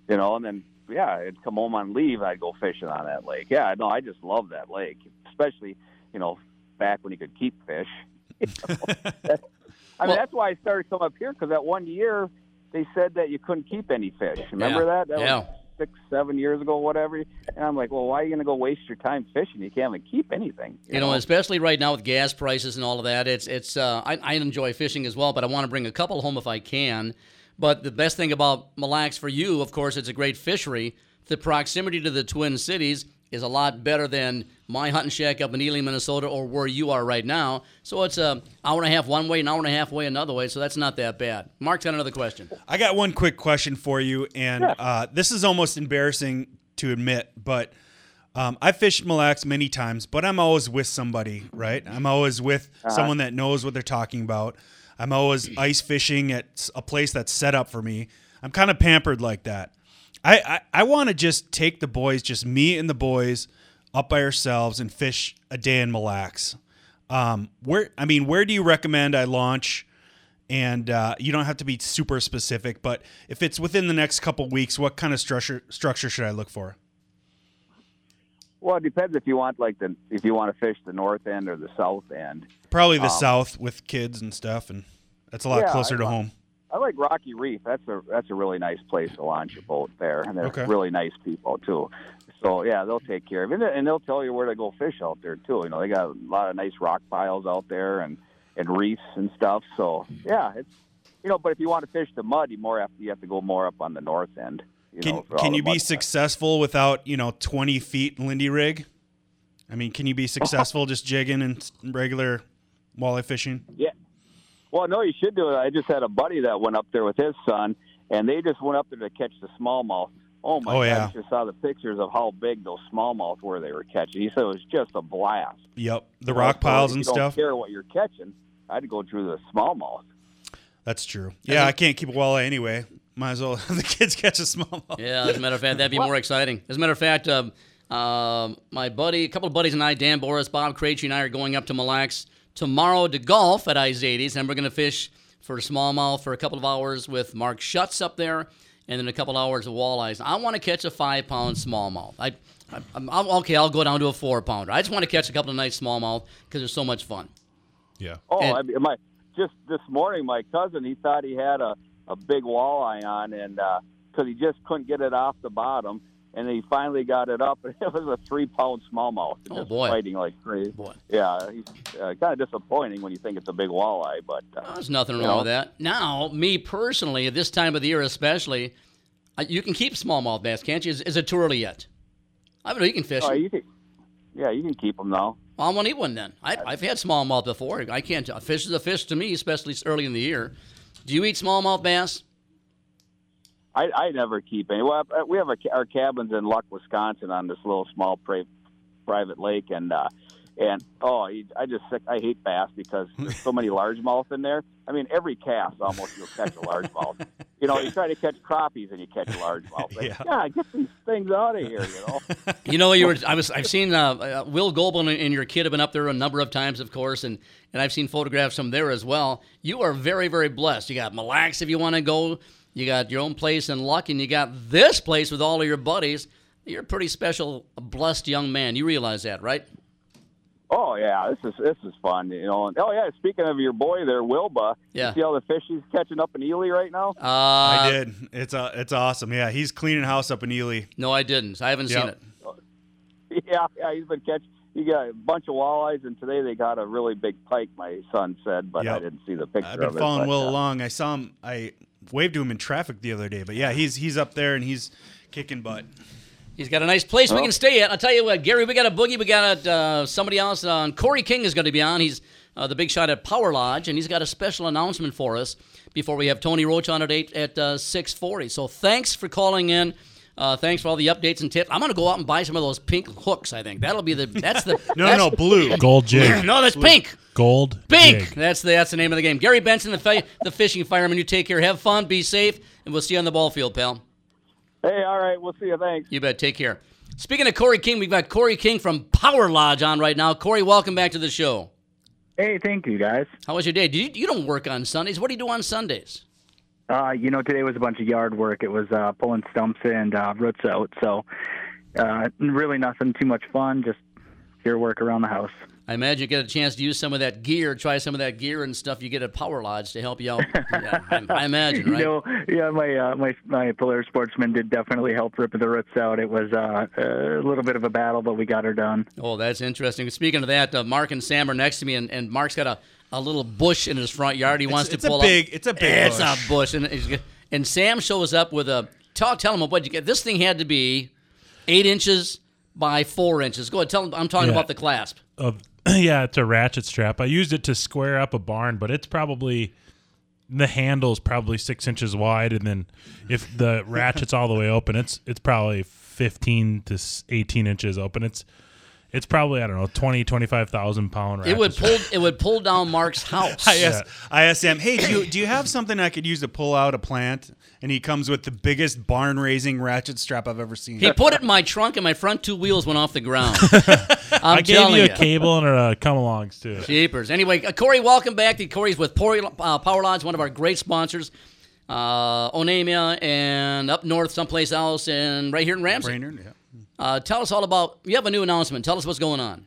You know, and then yeah, I'd come home on leave. I'd go fishing on that lake. Yeah, no, I just love that lake, especially you know back when you could keep fish. You know? I mean, that's why I started coming up here because that one year they said that you couldn't keep any fish. Remember Yeah. that? That Yeah. was six, seven years ago, whatever. And I'm like, well, why are you going to go waste your time fishing? You can't even keep anything. You know, especially right now with gas prices and all of that, it's it's. Uh, I, I enjoy fishing as well, but I want to bring a couple home if I can. But the best thing about Mille Lacs for you, of course, it's a great fishery. The proximity to the Twin Cities is a lot better than my hunting shack up in Ely, Minnesota, or where you are right now. So it's a hour and a half one way, an hour and a half way another way. So that's not that bad. Mark's got another question. I got one quick question for you, and uh, this is almost embarrassing to admit, but um, I fished Mille Lacs many times, but I'm always with somebody, right? I'm always with Uh-huh. someone that knows what they're talking about. I'm always ice fishing at a place that's set up for me. I'm kind of pampered like that. I, I, I want to just take the boys, just me and the boys, up by ourselves and fish a day in Mille Lacs. Um, where I mean, where do you recommend I launch? And uh, you don't have to be super specific, but if it's within the next couple weeks, what kind of structure structure should I look for? Well, it depends if you want like the if you want to fish the north end or the south end. Probably the Um, south with kids and stuff, and that's a lot Yeah, closer to home. I like Rocky Reef. That's a that's a really nice place to launch your boat there, and they're Okay. really nice people too. So yeah, they'll take care of it, and they'll tell you where to go fish out there too. You know, they got a lot of nice rock piles out there and and reefs and stuff. So yeah, it's you know, but if you want to fish the mud, you more have you have to go more up on the north end. You Can know, can you be successful without you know twenty feet Lindy rig? I mean, can you be successful just jigging and regular walleye fishing? Yeah. Well, no, you should do it. I just had a buddy that went up there with his son, and they just went up there to catch the smallmouth. Oh my Oh, gosh! yeah. Just saw the pictures of how big those smallmouth were they were catching. He said it was just a blast. Yep, the rock so piles if and you stuff. Don't care what you're catching. I'd go through the smallmouth. That's true. Yeah, I can't keep a walleye anyway. Might as well have the kids catch a smallmouth. Yeah, as a matter of fact, that'd be more exciting. As a matter of fact, um, um, my buddy, a couple of buddies and I, Dan Boris, Bob Krejci, and I are going up to Mille Lacs tomorrow to golf at Izatys, and we're going to fish for smallmouth for a couple of hours with Mark Schutz up there, and then a couple hours of walleyes. I want to catch a five-pound smallmouth. I, I, I'm, I'm- okay, I'll go down to a four-pounder. I just want to catch a couple of nice smallmouth because they're so much fun. Yeah. Oh, And- I mean, my just this morning, my cousin he thought he had a a big walleye on, and uh, because he just couldn't get it off the bottom, and he finally got it up, and it was a three pound smallmouth. Oh, just boy. fighting like crazy. Boy. Yeah, he's uh, kind of disappointing when you think it's a big walleye, but uh, There's nothing wrong know. with that. Now, me personally, at this time of the year especially, I- you can keep smallmouth bass, can't you? Is, is it too early yet? I don't know. You can fish. Oh, you can, yeah, you can keep them now. Well, I won't eat one then. I, I've had smallmouth before. I can't. Fish is a fish to me, especially early in the year. Do you eat smallmouth bass? I, I never keep any. Well, we have our, our cabins in Luck, Wisconsin, on this little small pri- private lake, and uh, and oh, I just I hate bass because there's so many largemouth in there. I mean, every cast almost you'll catch a largemouth. you know, you try to catch crappies and you catch a largemouth. Like, Yeah. yeah, get these things out of here. You know. You know, you were. I was. I've seen uh, uh, Will Goldblum and your kid have been up there a number of times, of course, and and I've seen photographs from there as well. You are very, very blessed. You got Mille Lacs if you want to go. You got your own place in Luck, and you got this place with all of your buddies. You're a pretty special, blessed young man. You realize that, right? Oh yeah, this is this is fun. You know. And, oh yeah, speaking of your boy there, Wilba. Yeah. You see all the fish he's catching up in Ely right now? Uh, I did. It's uh, it's awesome. Yeah, he's cleaning house up in Ely. No, I didn't. I haven't Yep. seen it. Yeah, yeah, he's been catching. He got a bunch of walleyes, and today they got a really big pike. My son said, but I didn't see the picture I've been of it. following but, Will uh, along. I saw him. I waved to him in traffic the other day. But yeah, he's he's up there and he's kicking butt. He's got a nice place we can stay at. I'll tell you what, Gary, we got a boogie. We got uh, somebody else on. Corey King is going to be on. He's uh, the big shot at Power Lodge, and he's got a special announcement for us before we have Tony Roach on at eight at uh, six forty. So thanks for calling in. Uh, thanks for all the updates and tips. I'm going to go out and buy some of those pink hooks. I think that'll be the that's the No, that's- no, blue. Gold jig. no, that's pink. Gold Pink. jig. That's the that's the name of the game. Gary Benson, the fi- the fishing fireman. You take care. Have fun. Be safe, and we'll see you on the ball field, pal. Hey, all right, we'll see you. Thanks. You bet. Take care. Speaking of Corey King, we've got Corey King from Power Lodge on right now. Corey, welcome back to the show. Hey, thank you, guys. How was your day? Do you, you don't work on Sundays. What do you do on Sundays? Uh, you know, today was a bunch of yard work. It was uh, pulling stumps and uh, roots out. So, uh, really nothing too much fun. Just your work around the house. I imagine you get a chance to use some of that gear, try some of that gear and stuff you get at Power Lodge to help you out. Yeah, I, I imagine, right? You know, yeah, my uh, my my Polaris Sportsman did definitely help rip the roots out. It was uh, a little bit of a battle, but we got her done. Oh, that's interesting. Speaking of that, uh, Mark and Sam are next to me, and, and Mark's got a, a little bush in his front yard. He wants it's to a pull big- up. it's a big It's bush. a bush, and and Sam shows up with a tell tell him what you get. This thing had to be eight inches by four inches. Go ahead, tell him. I'm talking Yeah. about the clasp. Of yeah, it's a ratchet strap. I used it to square up a barn, but it's probably the handle's probably six inches wide, and then if the ratchet's all the way open, it's it's probably fifteen to eighteen inches open. It's it's probably I don't know 20, 25,000 pound. It would pull. It would pull down Mark's house. I asked, I asked him, hey, do you, do you have something I could use to pull out a plant? And he comes with the biggest barn raising ratchet strap I've ever seen. He put it in my trunk, and my front two wheels went off the ground. I'm I gave telling you a ya. cable and a come alongs too. Jeepers. Anyway, uh, Corey, welcome back. To Corey's with Pori, uh, Power Lodge, one of our great sponsors. Uh, Onamia and up north, someplace else, and right here in Ramsey. Brainerd, yeah. Uh, tell us all about. You have a new announcement. Tell us what's going on.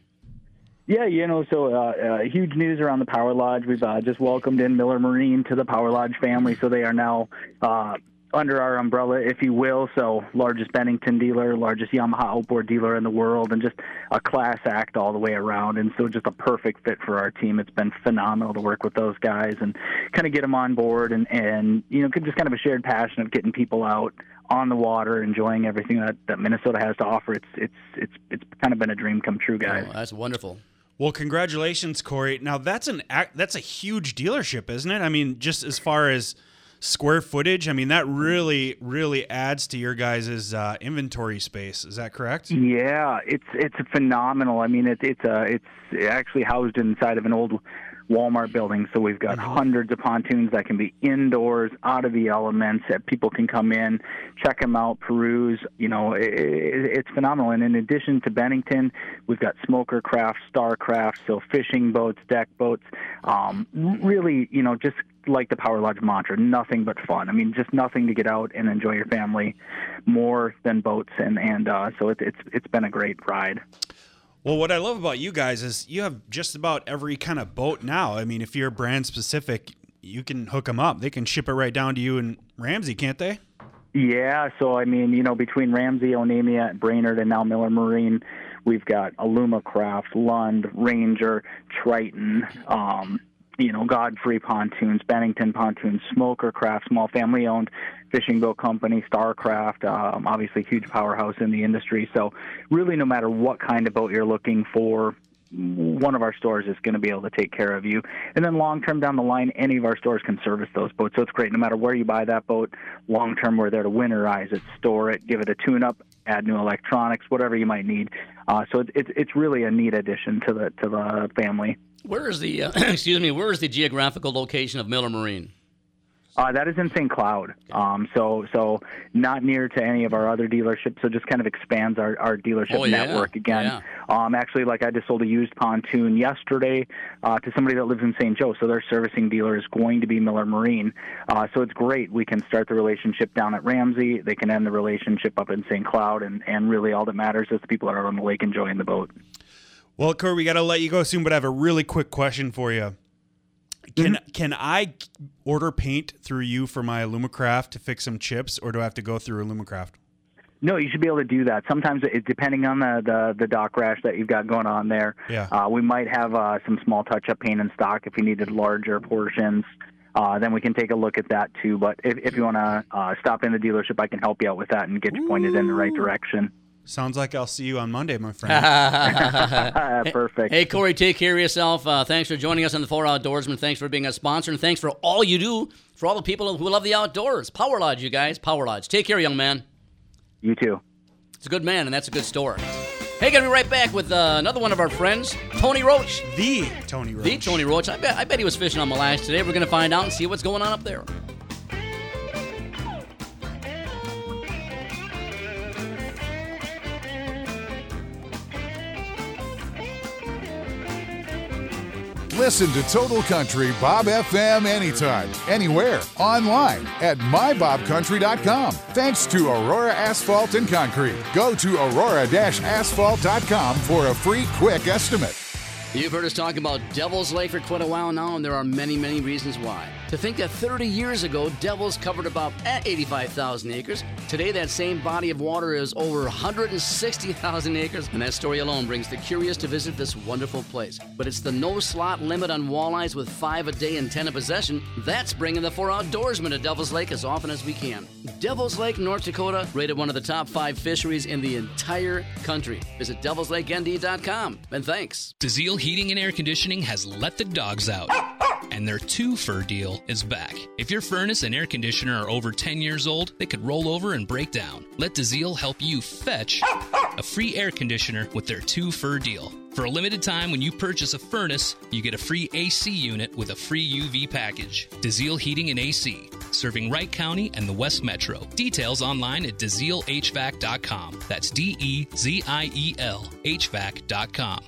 Yeah, you know, so uh, uh, huge news around the Power Lodge. We've uh, just welcomed in Miller Marine to the Power Lodge family, so they are now uh, under our umbrella, if you will. So, largest Bennington dealer, largest Yamaha outboard dealer in the world, and just a class act all the way around. And so, just a perfect fit for our team. It's been phenomenal to work with those guys and kind of get them on board, and and you know, just kind of a shared passion of getting people out on the water, enjoying everything that, that Minnesota has to offer. It's it's it's it's kind of been a dream come true, guys. Oh, that's wonderful. Well, congratulations, Corey. Now that's an that's a huge dealership, isn't it? I mean, just as far as square footage, I mean that really really adds to your guys' uh, inventory space. Is that correct? Yeah, it's it's phenomenal. I mean, it's it's uh, it's actually housed inside of an old Walmart building, so we've got hundreds of pontoons that can be indoors, out of the elements. That people can come in, check them out, peruse. You know, it, it, it's phenomenal. And in addition to Bennington, we've got smoker craft, starcraft, so fishing boats, deck boats. Um, really, you know, just like the Power Lodge mantra, nothing but fun. I mean, just nothing to get out and enjoy your family more than boats, and and uh, so it, it's it's been a great ride. Well, what I love about you guys is you have just about every kind of boat now. I mean, if you're brand specific, you can hook them up. They can ship it right down to you in Ramsey, can't they? Yeah, so I mean, you know, between Ramsey, Onamia, Brainerd, and now Miller Marine, we've got Alumacraft, Lund, Ranger, Triton, um, you know, Godfrey pontoons, Bennington pontoons, Smoker Craft, small family-owned fishing boat company, Starcraft, um, obviously huge powerhouse in the industry. So, really, no matter what kind of boat you're looking for, one of our stores is going to be able to take care of you. And then long term down the line, any of our stores can service those boats. So it's great. No matter where you buy that boat, long term we're there to winterize it, store it, give it a tune up, add new electronics, whatever you might need. Uh, so it's it's really a neat addition to the to the family. Where is the uh, excuse me? Where is the geographical location of Miller Marine? Uh, that is in St. Cloud. Um, so so not near to any of our other dealerships. So just kind of expands our, our dealership Oh, yeah. network again. Yeah. Um, actually, like I just sold a used pontoon yesterday uh, to somebody that lives in St. Joe. So their servicing dealer is going to be Miller Marine. Uh, so it's great. We can start the relationship down at Ramsey. They can end the relationship up in St. Cloud, and and really all that matters is the people that are on the lake enjoying the boat. Well, Kurt, we got to let you go soon, but I have a really quick question for you. Can can I order paint through you for my Alumacraft to fix some chips, or do I have to go through Alumacraft? No, you should be able to do that. Sometimes, it, depending on the, the the dock rash that you've got going on there, Yeah. uh, we might have uh, some small touch-up paint in stock if you needed larger portions. Uh, then we can take a look at that too. But if, if you want to uh, stop in the dealership, I can help you out with that and get you pointed in the right direction. Sounds like I'll see you on Monday, my friend. Perfect. Hey, Corey, take care of yourself. Uh, thanks for joining us on the Four Outdoorsman. Thanks for being a sponsor, and thanks for all you do for all the people who love the outdoors. Power Lodge, you guys. Power Lodge. Take care, young man. You too. It's a good man, and that's a good store. Hey, gonna be right back with uh, another one of our friends, Tony Roach. The Tony Roach. The Tony Roach. I bet, I bet he was fishing on Mille Lacs today. We're gonna find out and see what's going on up there. Listen to Total Country Bob FM anytime, anywhere, online at mybobcountry.com. Thanks to Aurora Asphalt and Concrete. Go to aurora-asphalt.com for a free quick estimate. You've heard us talk about Devil's Lake for quite a while now, and there are many, many reasons why. To think that 30 years ago, Devils covered about eh, 85,000 acres. Today, that same body of water is over 160,000 acres, and that story alone brings the curious to visit this wonderful place. But it's the no slot limit on walleyes with five a day and 10 a possession. That's bringing the four outdoorsmen to Devil's Lake as often as we can. Devil's Lake, North Dakota, rated one of the top five fisheries in the entire country. Visit devilslakend.com, and thanks. DeZiel Heating and Air Conditioning has let the dogs out. And their two fur deal is back. If your furnace and air conditioner are over 10 years old, they could roll over and break down. Let DeZiel help you fetch a free air conditioner with their two fur deal. For a limited time, when you purchase a furnace, you get a free AC unit with a free UV package. DeZiel Heating and AC, serving Wright County and the West Metro. Details online at DeZielHVAC.com. That's D E Z I E L HVAC.com.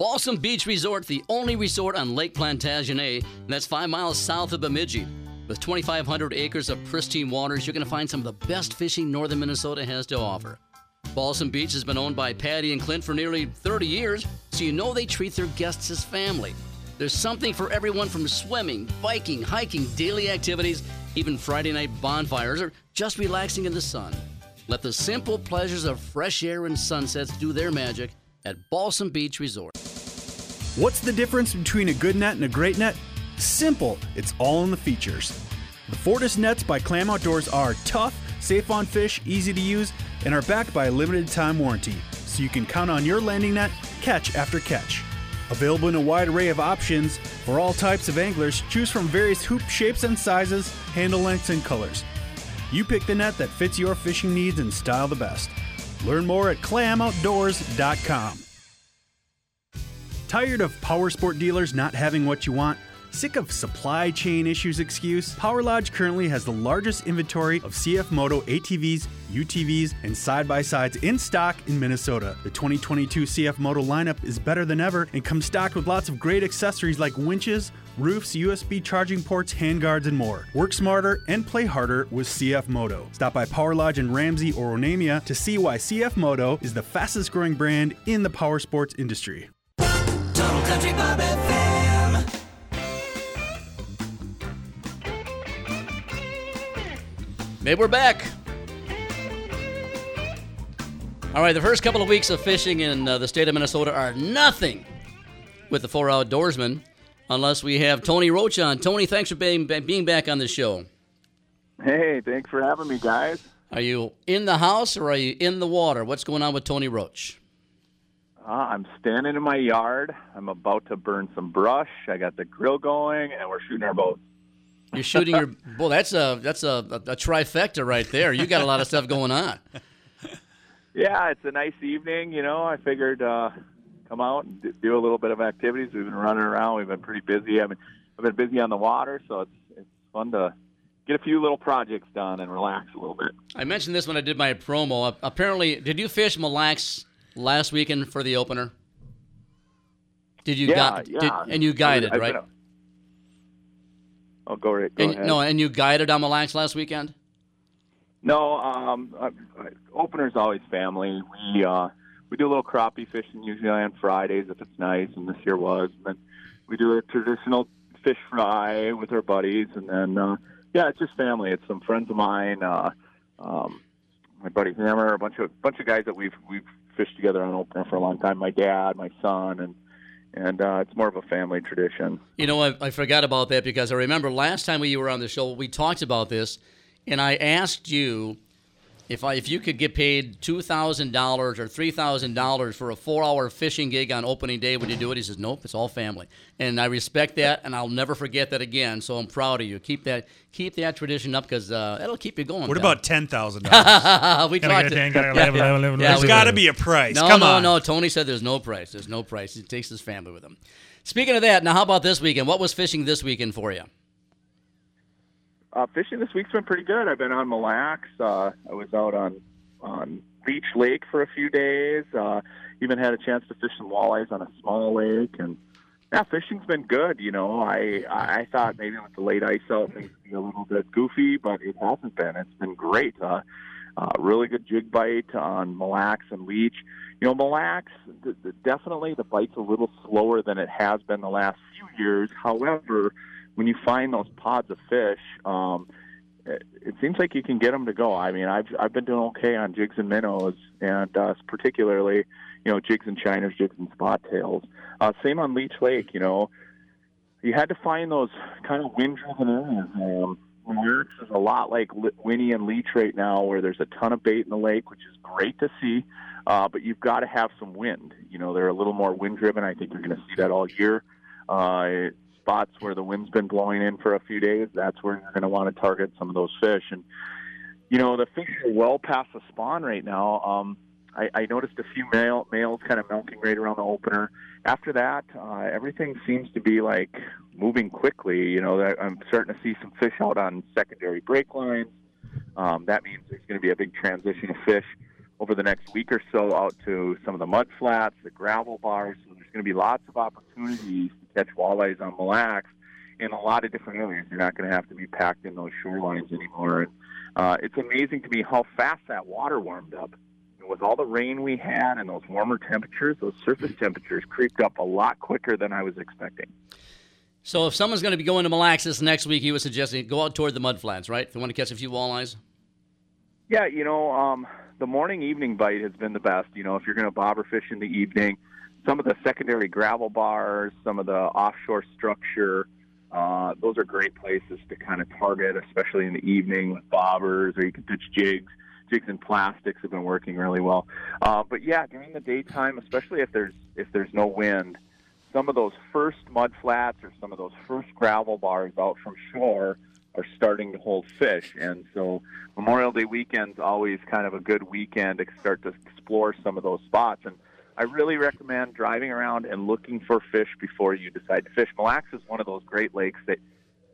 Balsam Beach Resort, the only resort on Lake Plantagenet, and that's five miles south of Bemidji. With 2,500 acres of pristine waters, you're going to find some of the best fishing northern Minnesota has to offer. Balsam Beach has been owned by Patty and Clint for nearly 30 years, so you know they treat their guests as family. There's something for everyone from swimming, biking, hiking, daily activities, even Friday night bonfires, or just relaxing in the sun. Let the simple pleasures of fresh air and sunsets do their magic at Balsam Beach Resort. What's the difference between a good net and a great net? Simple. It's all in the features. The Fortis nets by Clam Outdoors are tough, safe on fish, easy to use, and are backed by a limited time warranty, so you can count on your landing net catch after catch. Available in a wide array of options for all types of anglers, choose from various hoop shapes and sizes, handle lengths, and colors. You pick the net that fits your fishing needs and style the best. Learn more at clamoutdoors.com. Tired of power sport dealers not having what you want? Sick of supply chain issues excuse? Power Lodge currently has the largest inventory of CF Moto ATVs, UTVs, and side by sides in stock in Minnesota. The 2022 CF Moto lineup is better than ever and comes stocked with lots of great accessories like winches, roofs, USB charging ports, handguards, and more. Work smarter and play harder with CF Moto. Stop by Power Lodge in Ramsey or Onamia to see why CF Moto is the fastest growing brand in the power sports industry. Total Country Bob FM. Maybe we're back. All right, the first couple of weeks of fishing in uh, the state of Minnesota are nothing with the four outdoorsmen unless we have Tony Roach on. Tony, thanks for being, being back on the show. Hey, thanks for having me, guys. Are you in the house or are you in the water? What's going on with Tony Roach? Uh, I'm standing in my yard. I'm about to burn some brush. I got the grill going, and we're shooting our boat. You're shooting your well. That's a that's a, a, a trifecta right there. You got a lot of stuff going on. Yeah, it's a nice evening. You know, I figured uh, come out and do a little bit of activities. We've been running around. We've been pretty busy. I've been I've been busy on the water, so it's it's fun to get a few little projects done and relax a little bit. I mentioned this when I did my promo. Apparently, did you fish Mille Lacs last weekend for the opener? Did you Yeah, gu- yeah. Did, and you guided I've right? I'll go right. Go And, ahead. no, and you guided on Mille Lacs last weekend. No, um, I, I, opener's always family. We uh, we do a little crappie fishing usually on Fridays if it's nice, and this year was. And then we do a traditional fish fry with our buddies, and then uh, yeah, it's just family. It's some friends of mine. Uh, um, my buddy Hammer, a bunch of bunch of guys that we've we've fished together on opener for a long time. My dad, my son, and and uh, it's more of a family tradition. You know, I, I forgot about that because I remember last time we were on the show, we talked about this, and I asked you if I if you could get paid two thousand dollars or three thousand dollars for a four hour fishing gig on opening day, would you do it? He says, Nope, it's all family, and I respect that, and I'll never forget that again. So I'm proud of you. Keep that keep that tradition up because uh, that'll keep you going. What pal. about ten thousand dollars? we Gotta talked. gotta yeah, yeah. level, level, Yeah, There's got to be a price. No, Come no, on. no. Tony said there's no price. There's no price. He takes his family with him. Speaking of that, now how about this weekend? What was fishing this weekend for you? Uh, fishing this week's been pretty good. I've been on Mille Lacs. Uh, I was out on on Leech Lake for a few days. Uh, even had a chance to fish some walleyes on a small lake, and yeah, fishing's been good. You know, I I thought maybe with the late ice out things would be a little bit goofy, but it hasn't been. It's been great. Uh, uh, really good jig bite on Mille Lacs and Leech. You know, Mille Lacs, the, the, definitely the bite's a little slower than it has been the last few years. However, when you find those pods of fish, um, it, it seems like you can get them to go. I mean, I've I've been doing okay on jigs and minnows, and uh, particularly, you know, jigs and shiners, jigs and spot tails. Uh, same on Leech Lake. You know, you had to find those kind of wind-driven areas. Um, Lyrics is a lot like Winnie and Leech right now, where there's a ton of bait in the lake, which is great to see. Uh, but you've got to have some wind. You know, they're a little more wind-driven. I think you're going to see that all year. Uh, spots where the wind's been blowing in for a few days, that's where you're going to want to target some of those fish. And you know, the fish are well past the spawn right now. Um, I, I noticed a few male males kind of milking right around the opener. After that, uh, everything seems to be like moving quickly. You know, I'm starting to see some fish out on secondary break lines. Um, that means there's going to be a big transition of fish over the next week or so out to some of the mud flats, the gravel bars. So there's going to be lots of opportunities catch walleyes on Mille Lacs in a lot of different areas. You're not going to have to be packed in those shorelines anymore. And uh, it's amazing to me how fast that water warmed up. And with all the rain we had and those warmer temperatures, those surface temperatures creeped up a lot quicker than I was expecting. So if someone's going to be going to Mille Lacs this next week, you would suggest they go out toward the mud flats, right? If they want to catch a few walleyes. Yeah, you know, um, the morning evening bite has been the best. You know, if you're going to bobber fish in the evening, some of the secondary gravel bars, some of the offshore structure, uh, those are great places to kind of target, especially in the evening with bobbers, or you can pitch jigs. Jigs and plastics have been working really well. Uh, but yeah, during the daytime, especially if there's if there's no wind, some of those first mud flats or some of those first gravel bars out from shore are starting to hold fish. And so Memorial Day weekend's always kind of a good weekend to start to explore some of those spots. And I really recommend driving around and looking for fish before you decide to fish. Mille Lacs is one of those great lakes that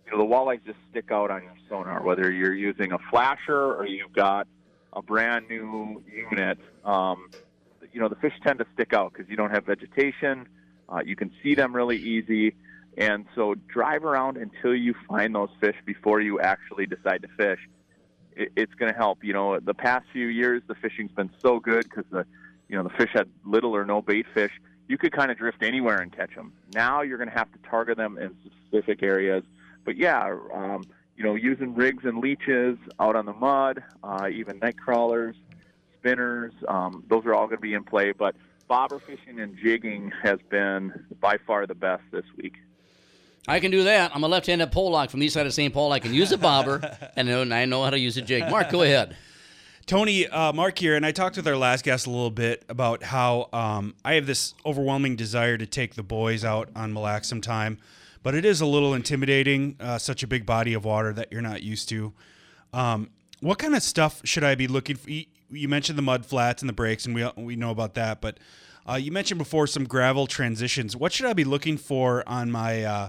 you know the walleyes just stick out on your sonar, whether you're using a flasher or you've got a brand new unit. Um, you know the fish tend to stick out because you don't have vegetation. Uh, you can see them really easy. And so drive around until you find those fish before you actually decide to fish. It, it's going to help. You know, the past few years, the fishing's been so good because the, you know, the fish had little or no bait fish. You could kind of drift anywhere and catch them. Now you're going to have to target them in specific areas. But yeah, um, you know, using rigs and leeches out on the mud, uh, even night crawlers, spinners, um, those are all going to be in play. But bobber fishing and jigging has been by far the best this week. I can do that. I'm a left-handed pole lock from the east side of St. Paul. I can use a bobber, and I know- I know how to use a jig. Mark, go ahead. Tony, uh, Mark here, and I talked with our last guest a little bit about how um, I have this overwhelming desire to take the boys out on Mille Lacs sometime, but it is a little intimidating, uh, such a big body of water that you're not used to. Um, what kind of stuff should I be looking for? You mentioned the mud flats and the breaks, and we we know about that, but uh, you mentioned before some gravel transitions. What should I be looking for on my uh,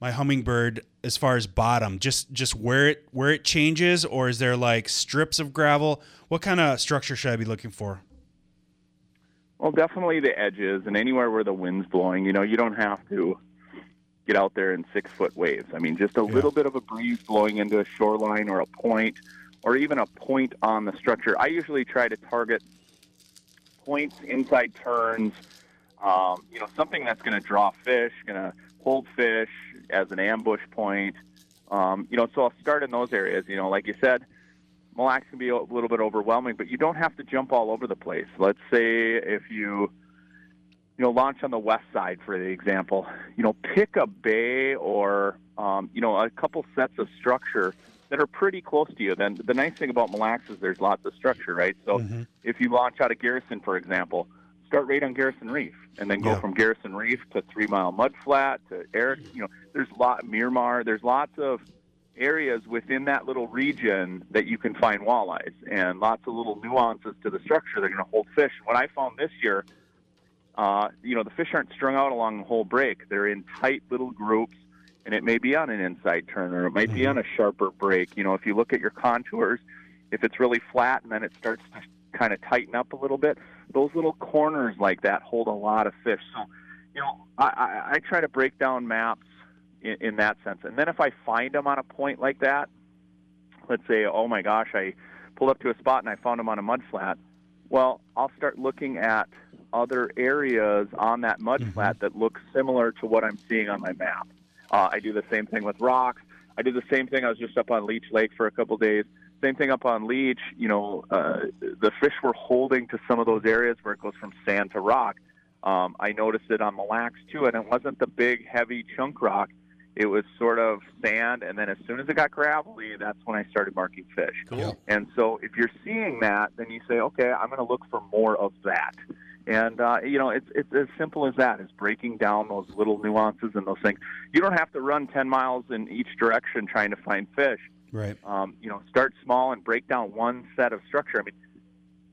my Humminbird as far as bottom? Just just where it where it changes, or is there like strips of gravel? What kind of structure should I be looking for? Well, definitely the edges and anywhere where the wind's blowing. You know, you don't have to get out there in six foot waves. I mean, just a little bit of a breeze blowing into a shoreline or a point, or even a point on the structure. I usually try to target points, inside turns. Um, you know, something that's going to draw fish, going to hold fish as an ambush point. Um, you know, so I'll start in those areas. You know, like you said, Mille Lacs can be a little bit overwhelming, but you don't have to jump all over the place. Let's say if you you know launch on the west side, for the example, you know pick a bay or um, you know a couple sets of structure that are pretty close to you. Then the nice thing about Mille Lacs is there's lots of structure, right? So if you launch out of Garrison, for example, start right on Garrison Reef, and then go Yeah. from Garrison Reef to Three Mile Mud Flat to Eric. You know, there's lot Miramar. There's lots of areas within that little region that you can find walleyes, and lots of little nuances to the structure that are going to hold fish. What I found this year, uh, you know, the fish aren't strung out along the whole break. They're in tight little groups, and it may be on an inside turn or it might be on a sharper break. You know, if you look at your contours, if it's really flat and then it starts to kind of tighten up a little bit, those little corners like that hold a lot of fish. So, you know, I, I, I try to break down maps in, in that sense. And then if I find them on a point like that, let's say, oh my gosh, I pulled up to a spot and I found them on a mud flat. Well, I'll start looking at other areas on that mud flat that look similar to what I'm seeing on my map. Uh, I do the same thing with rocks. I did the same thing. I was just up on Leech Lake for a couple days. Same thing up on Leech. You know, uh, the fish were holding to some of those areas where it goes from sand to rock. Um, I noticed it on Mille Lacs too, and it wasn't the big, heavy chunk rock. It was sort of sand, and then as soon as it got gravelly, that's when I started marking fish. Cool. And so, if you're seeing that, then you say, okay, I'm going to look for more of that. And uh, you know, it's it's as simple as that. Is breaking down those little nuances and those things. You don't have to run 10 miles in each direction trying to find fish. Right. Um, you know, start small and break down one set of structure. I mean,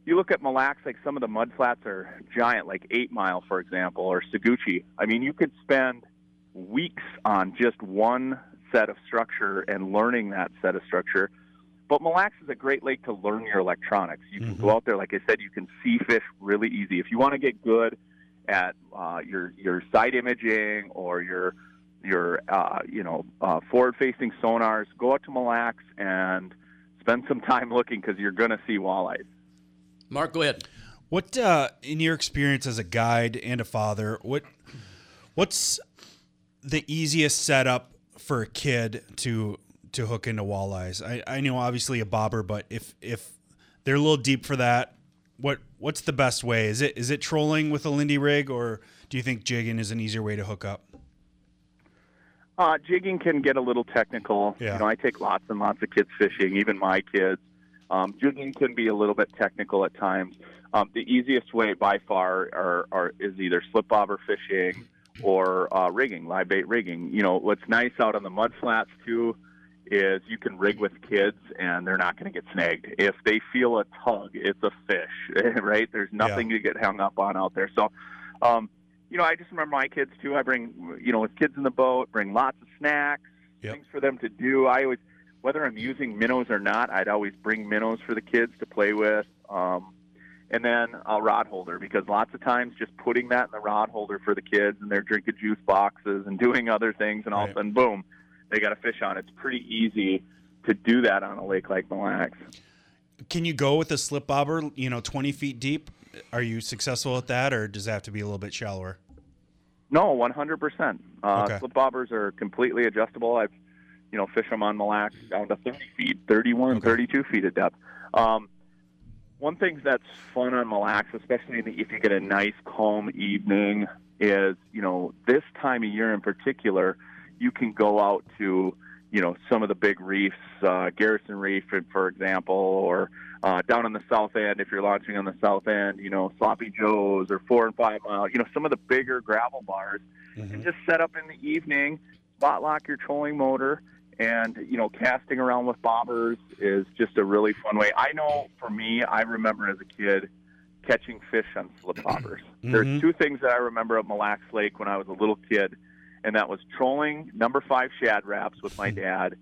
you look at Mille Lacs, like some of the mud flats are giant, like Eight Mile, for example, or Seguchi. I mean, you could spend weeks on just one set of structure and learning that set of structure. But Mille Lacs is a great lake to learn your electronics. You can go out there, like I said, you can see fish really easy. If you want to get good at uh, your your side imaging or your your uh, you know uh, forward facing sonars, go out to Mille Lacs and spend some time looking because you're going to see walleyes. Mark, go ahead. What, uh, in your experience as a guide and a father, what what's the easiest setup for a kid to to hook into walleyes? I, I know obviously a bobber, but if if they're a little deep for that, what what's the best way? Is it is it trolling with a Lindy rig, or do you think jigging is an easier way to hook up? Uh, jigging can get a little technical. Yeah. You know, I take lots and lots of kids fishing, even my kids. Um, jigging can be a little bit technical at times. Um, the easiest way by far are, are, is either slip bobber fishing or uh, rigging, live bait rigging. You know, what's nice out on the mud flats too is you can rig with kids and they're not going to get snagged. If they feel a tug, it's a fish, right? There's nothing to get hung up on out there. So, um, you know, I just remember my kids too. I bring, you know, with kids in the boat, bring lots of snacks, things for them to do. I always, whether I'm using minnows or not, I'd always bring minnows for the kids to play with. Um, and then a rod holder because lots of times just putting that in the rod holder for the kids and they're drinking juice boxes and doing other things and all of a sudden boom they got a fish on it's pretty easy to do that on a lake like Mille Lacs. Can you go with a slip bobber, you know, twenty feet deep? Are you successful at that, or does it have to be a little bit shallower? No, 100%. Uh, Okay. Slip bobbers are completely adjustable. I've, you know, fished them on Mille Lacs down to 30 feet, 31, 32 feet of depth. Um, one thing that's fun on Mille Lacs, especially if you get a nice calm evening, is you know this time of year in particular, you can go out to you know some of the big reefs, uh, Garrison Reef, for example, or uh, down on the south end if you're launching on the south end, you know Sloppy Joe's or Four and Five Mile, you know some of the bigger gravel bars, and just set up in the evening, spot lock your trolling motor, and you know casting around with bobbers is just a really fun way. I know for me, I remember as a kid catching fish on slip bobbers. There's Mhm. two things that I remember at Mille Lacs Lake when I was a little kid, and that was trolling number five Shad Raps with my dad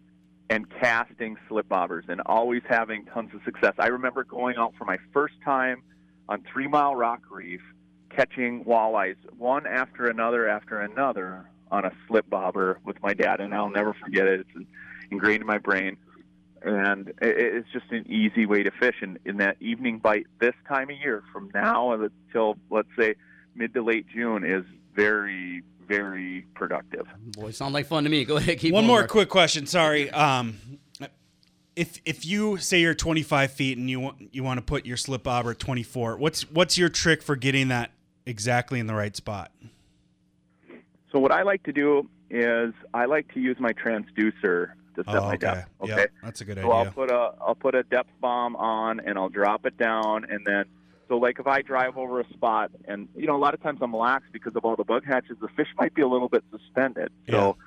and casting slip bobbers and always having tons of success. I remember going out for my first time on Three Mile Rock Reef, catching walleyes one after another after another on a slip bobber with my dad, and I'll never forget it. It's ingrained in my brain. And it's just an easy way to fish. And in that evening bite this time of year, from now until let's say mid to late June, is very, very productive. Boy, sound like fun to me. Go ahead, keep going. One going, more Mark. quick question. Sorry. Um, if if you say you're 25 feet and you want you want to put your slip bobber at 24, what's what's your trick for getting that exactly in the right spot? So what I like to do is I like to use my transducer to set Oh, my okay. depth. Yeah, Okay, that's a good idea. so I'll put a I'll put a depth bomb on and I'll drop it down and then so like if I drive over a spot and you know a lot of times I'm Lacs because of all the bug hatches, the fish might be a little bit suspended. So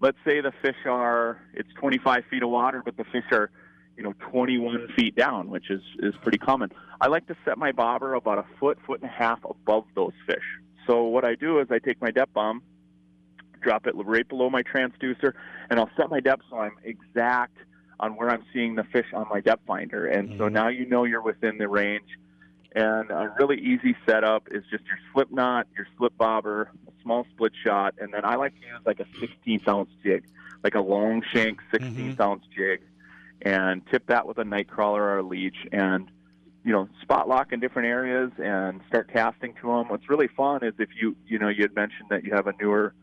let's say the fish are it's 25 feet of water, but the fish are you know 21 feet down, which is is pretty common. I like to set my bobber about a foot, foot and a half above those fish. So what I do is I take my depth bomb, drop it right below my transducer, and I'll set my depth so I'm exact on where I'm seeing the fish on my depth finder. And so mm-hmm. now you know you're within the range. And a really easy setup is just your slip knot, your slip bobber, a small split shot, and then I like to use like a 16th ounce jig, like a long shank 16th mm-hmm. ounce jig, and tip that with a night crawler or a leech, and you know spot lock in different areas and start casting to them. What's really fun is if you you know you had mentioned that you have a newer,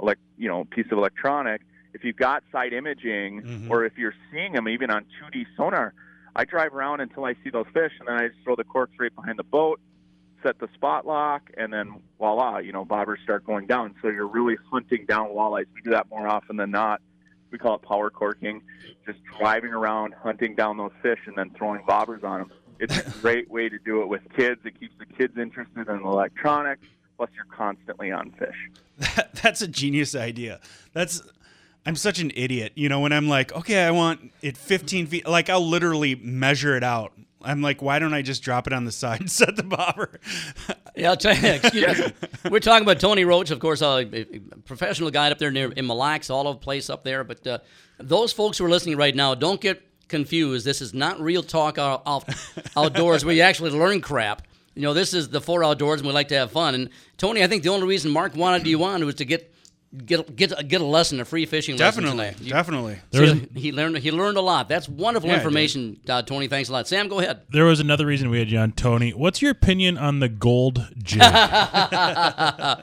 elect you know piece of electronic. If you've got side imaging, mm-hmm. or if you're seeing them even on 2D sonar, I drive around until I see those fish, and then I just throw the corks right behind the boat, set the spot lock, and then voila, you know, bobbers start going down. So you're really hunting down walleyes. We do that more often than not. We call it power corking, just driving around, hunting down those fish, and then throwing bobbers on them. It's a great way to do it with kids. It keeps the kids interested in electronics. Plus, you're constantly on fish. That's a genius idea. That's I'm such an idiot. You know, when I'm like, okay, I want it 15 feet. Like I'll literally measure it out. I'm like, why don't I just drop it on the side and set the bobber? Yeah, I'll tell you. Excuse me. We're talking about Tony Roach, of course, a, a professional guide up there near in Mille Lacs, all over the place up there. But uh, those folks who are listening right now, don't get confused. This is not real talk out, out, outdoors where you actually learn crap. You know, this is the four outdoors, and we like to have fun. And Tony, I think the only reason Mark wanted you on was to get get get get a lesson, a free fishing Definitely, lesson tonight. You- definitely. So he learned he learned a lot. That's wonderful Yeah, information, uh, Tony. Thanks a lot. Sam, go ahead. There was another reason we had you on, Tony. What's your opinion on the gold jig? uh,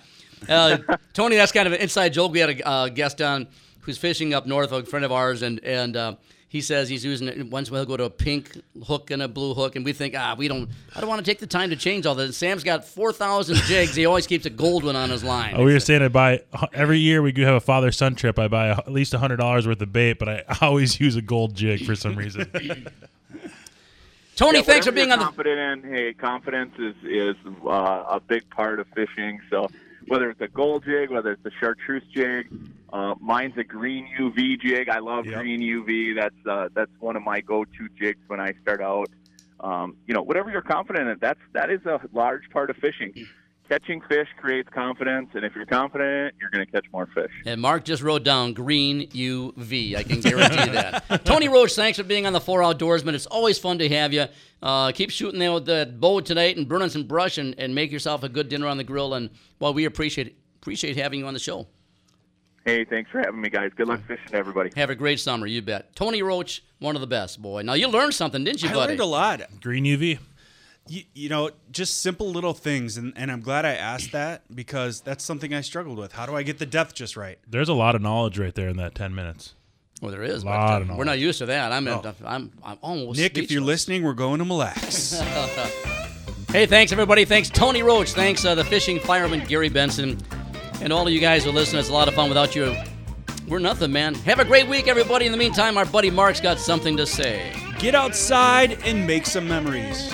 Tony, that's kind of an inside joke. We had a uh, guest on who's fishing up north, a friend of ours, and and uh, he says he's using it. Once we'll go to a pink hook and a blue hook, and we think, ah, we don't. I don't want to take the time to change all that. Sam's got four thousand jigs. He always keeps a gold one on his line. Oh, we were saying I buy every year we do have a father son trip. I buy at least hundred dollars worth of bait, but I always use a gold jig for some reason. Tony, Yeah, thanks for being you're on the. confident in. Hey, confidence is is uh, a big part of fishing. So whether it's a gold jig, whether it's a chartreuse jig, uh, mine's a green UV jig. I love green UV. That's uh, that's one of my go-to jigs when I start out. Um, you know, whatever you're confident in, that's that is a large part of fishing. Catching fish creates confidence, and if you're confident, you're going to catch more fish. And Mark just wrote down green UV. I can guarantee that. Tony Roach, thanks for being on the Four Outdoorsman. It's always fun to have you. Uh, keep shooting there with the bow tonight and burning some brush and, and make yourself a good dinner on the grill. And well, we appreciate appreciate having you on the show. Hey, thanks for having me, guys. Good luck fishing, everybody. Have a great summer, you bet. Tony Roach, one of the best, boy. Now you learned something, didn't you, I buddy? learned a lot. Green UV. You, you know, just simple little things, and, and I'm glad I asked that because that's something I struggled with. How do I get the depth just right? There's a lot of knowledge right there in that ten minutes. Well, there is. a but, lot uh, of knowledge. we're not used to that. I'm, Oh. I'm, I'm almost. Nick, if you're listening, we're going to Mille Lacs. Hey, thanks everybody. Thanks Tony Roach. Thanks uh, the fishing fireman Gary Benson, and all of you guys who listen. It's a lot of fun without you. We're nothing, man. Have a great week, everybody. In the meantime, our buddy Mark's got something to say. Get outside and make some memories.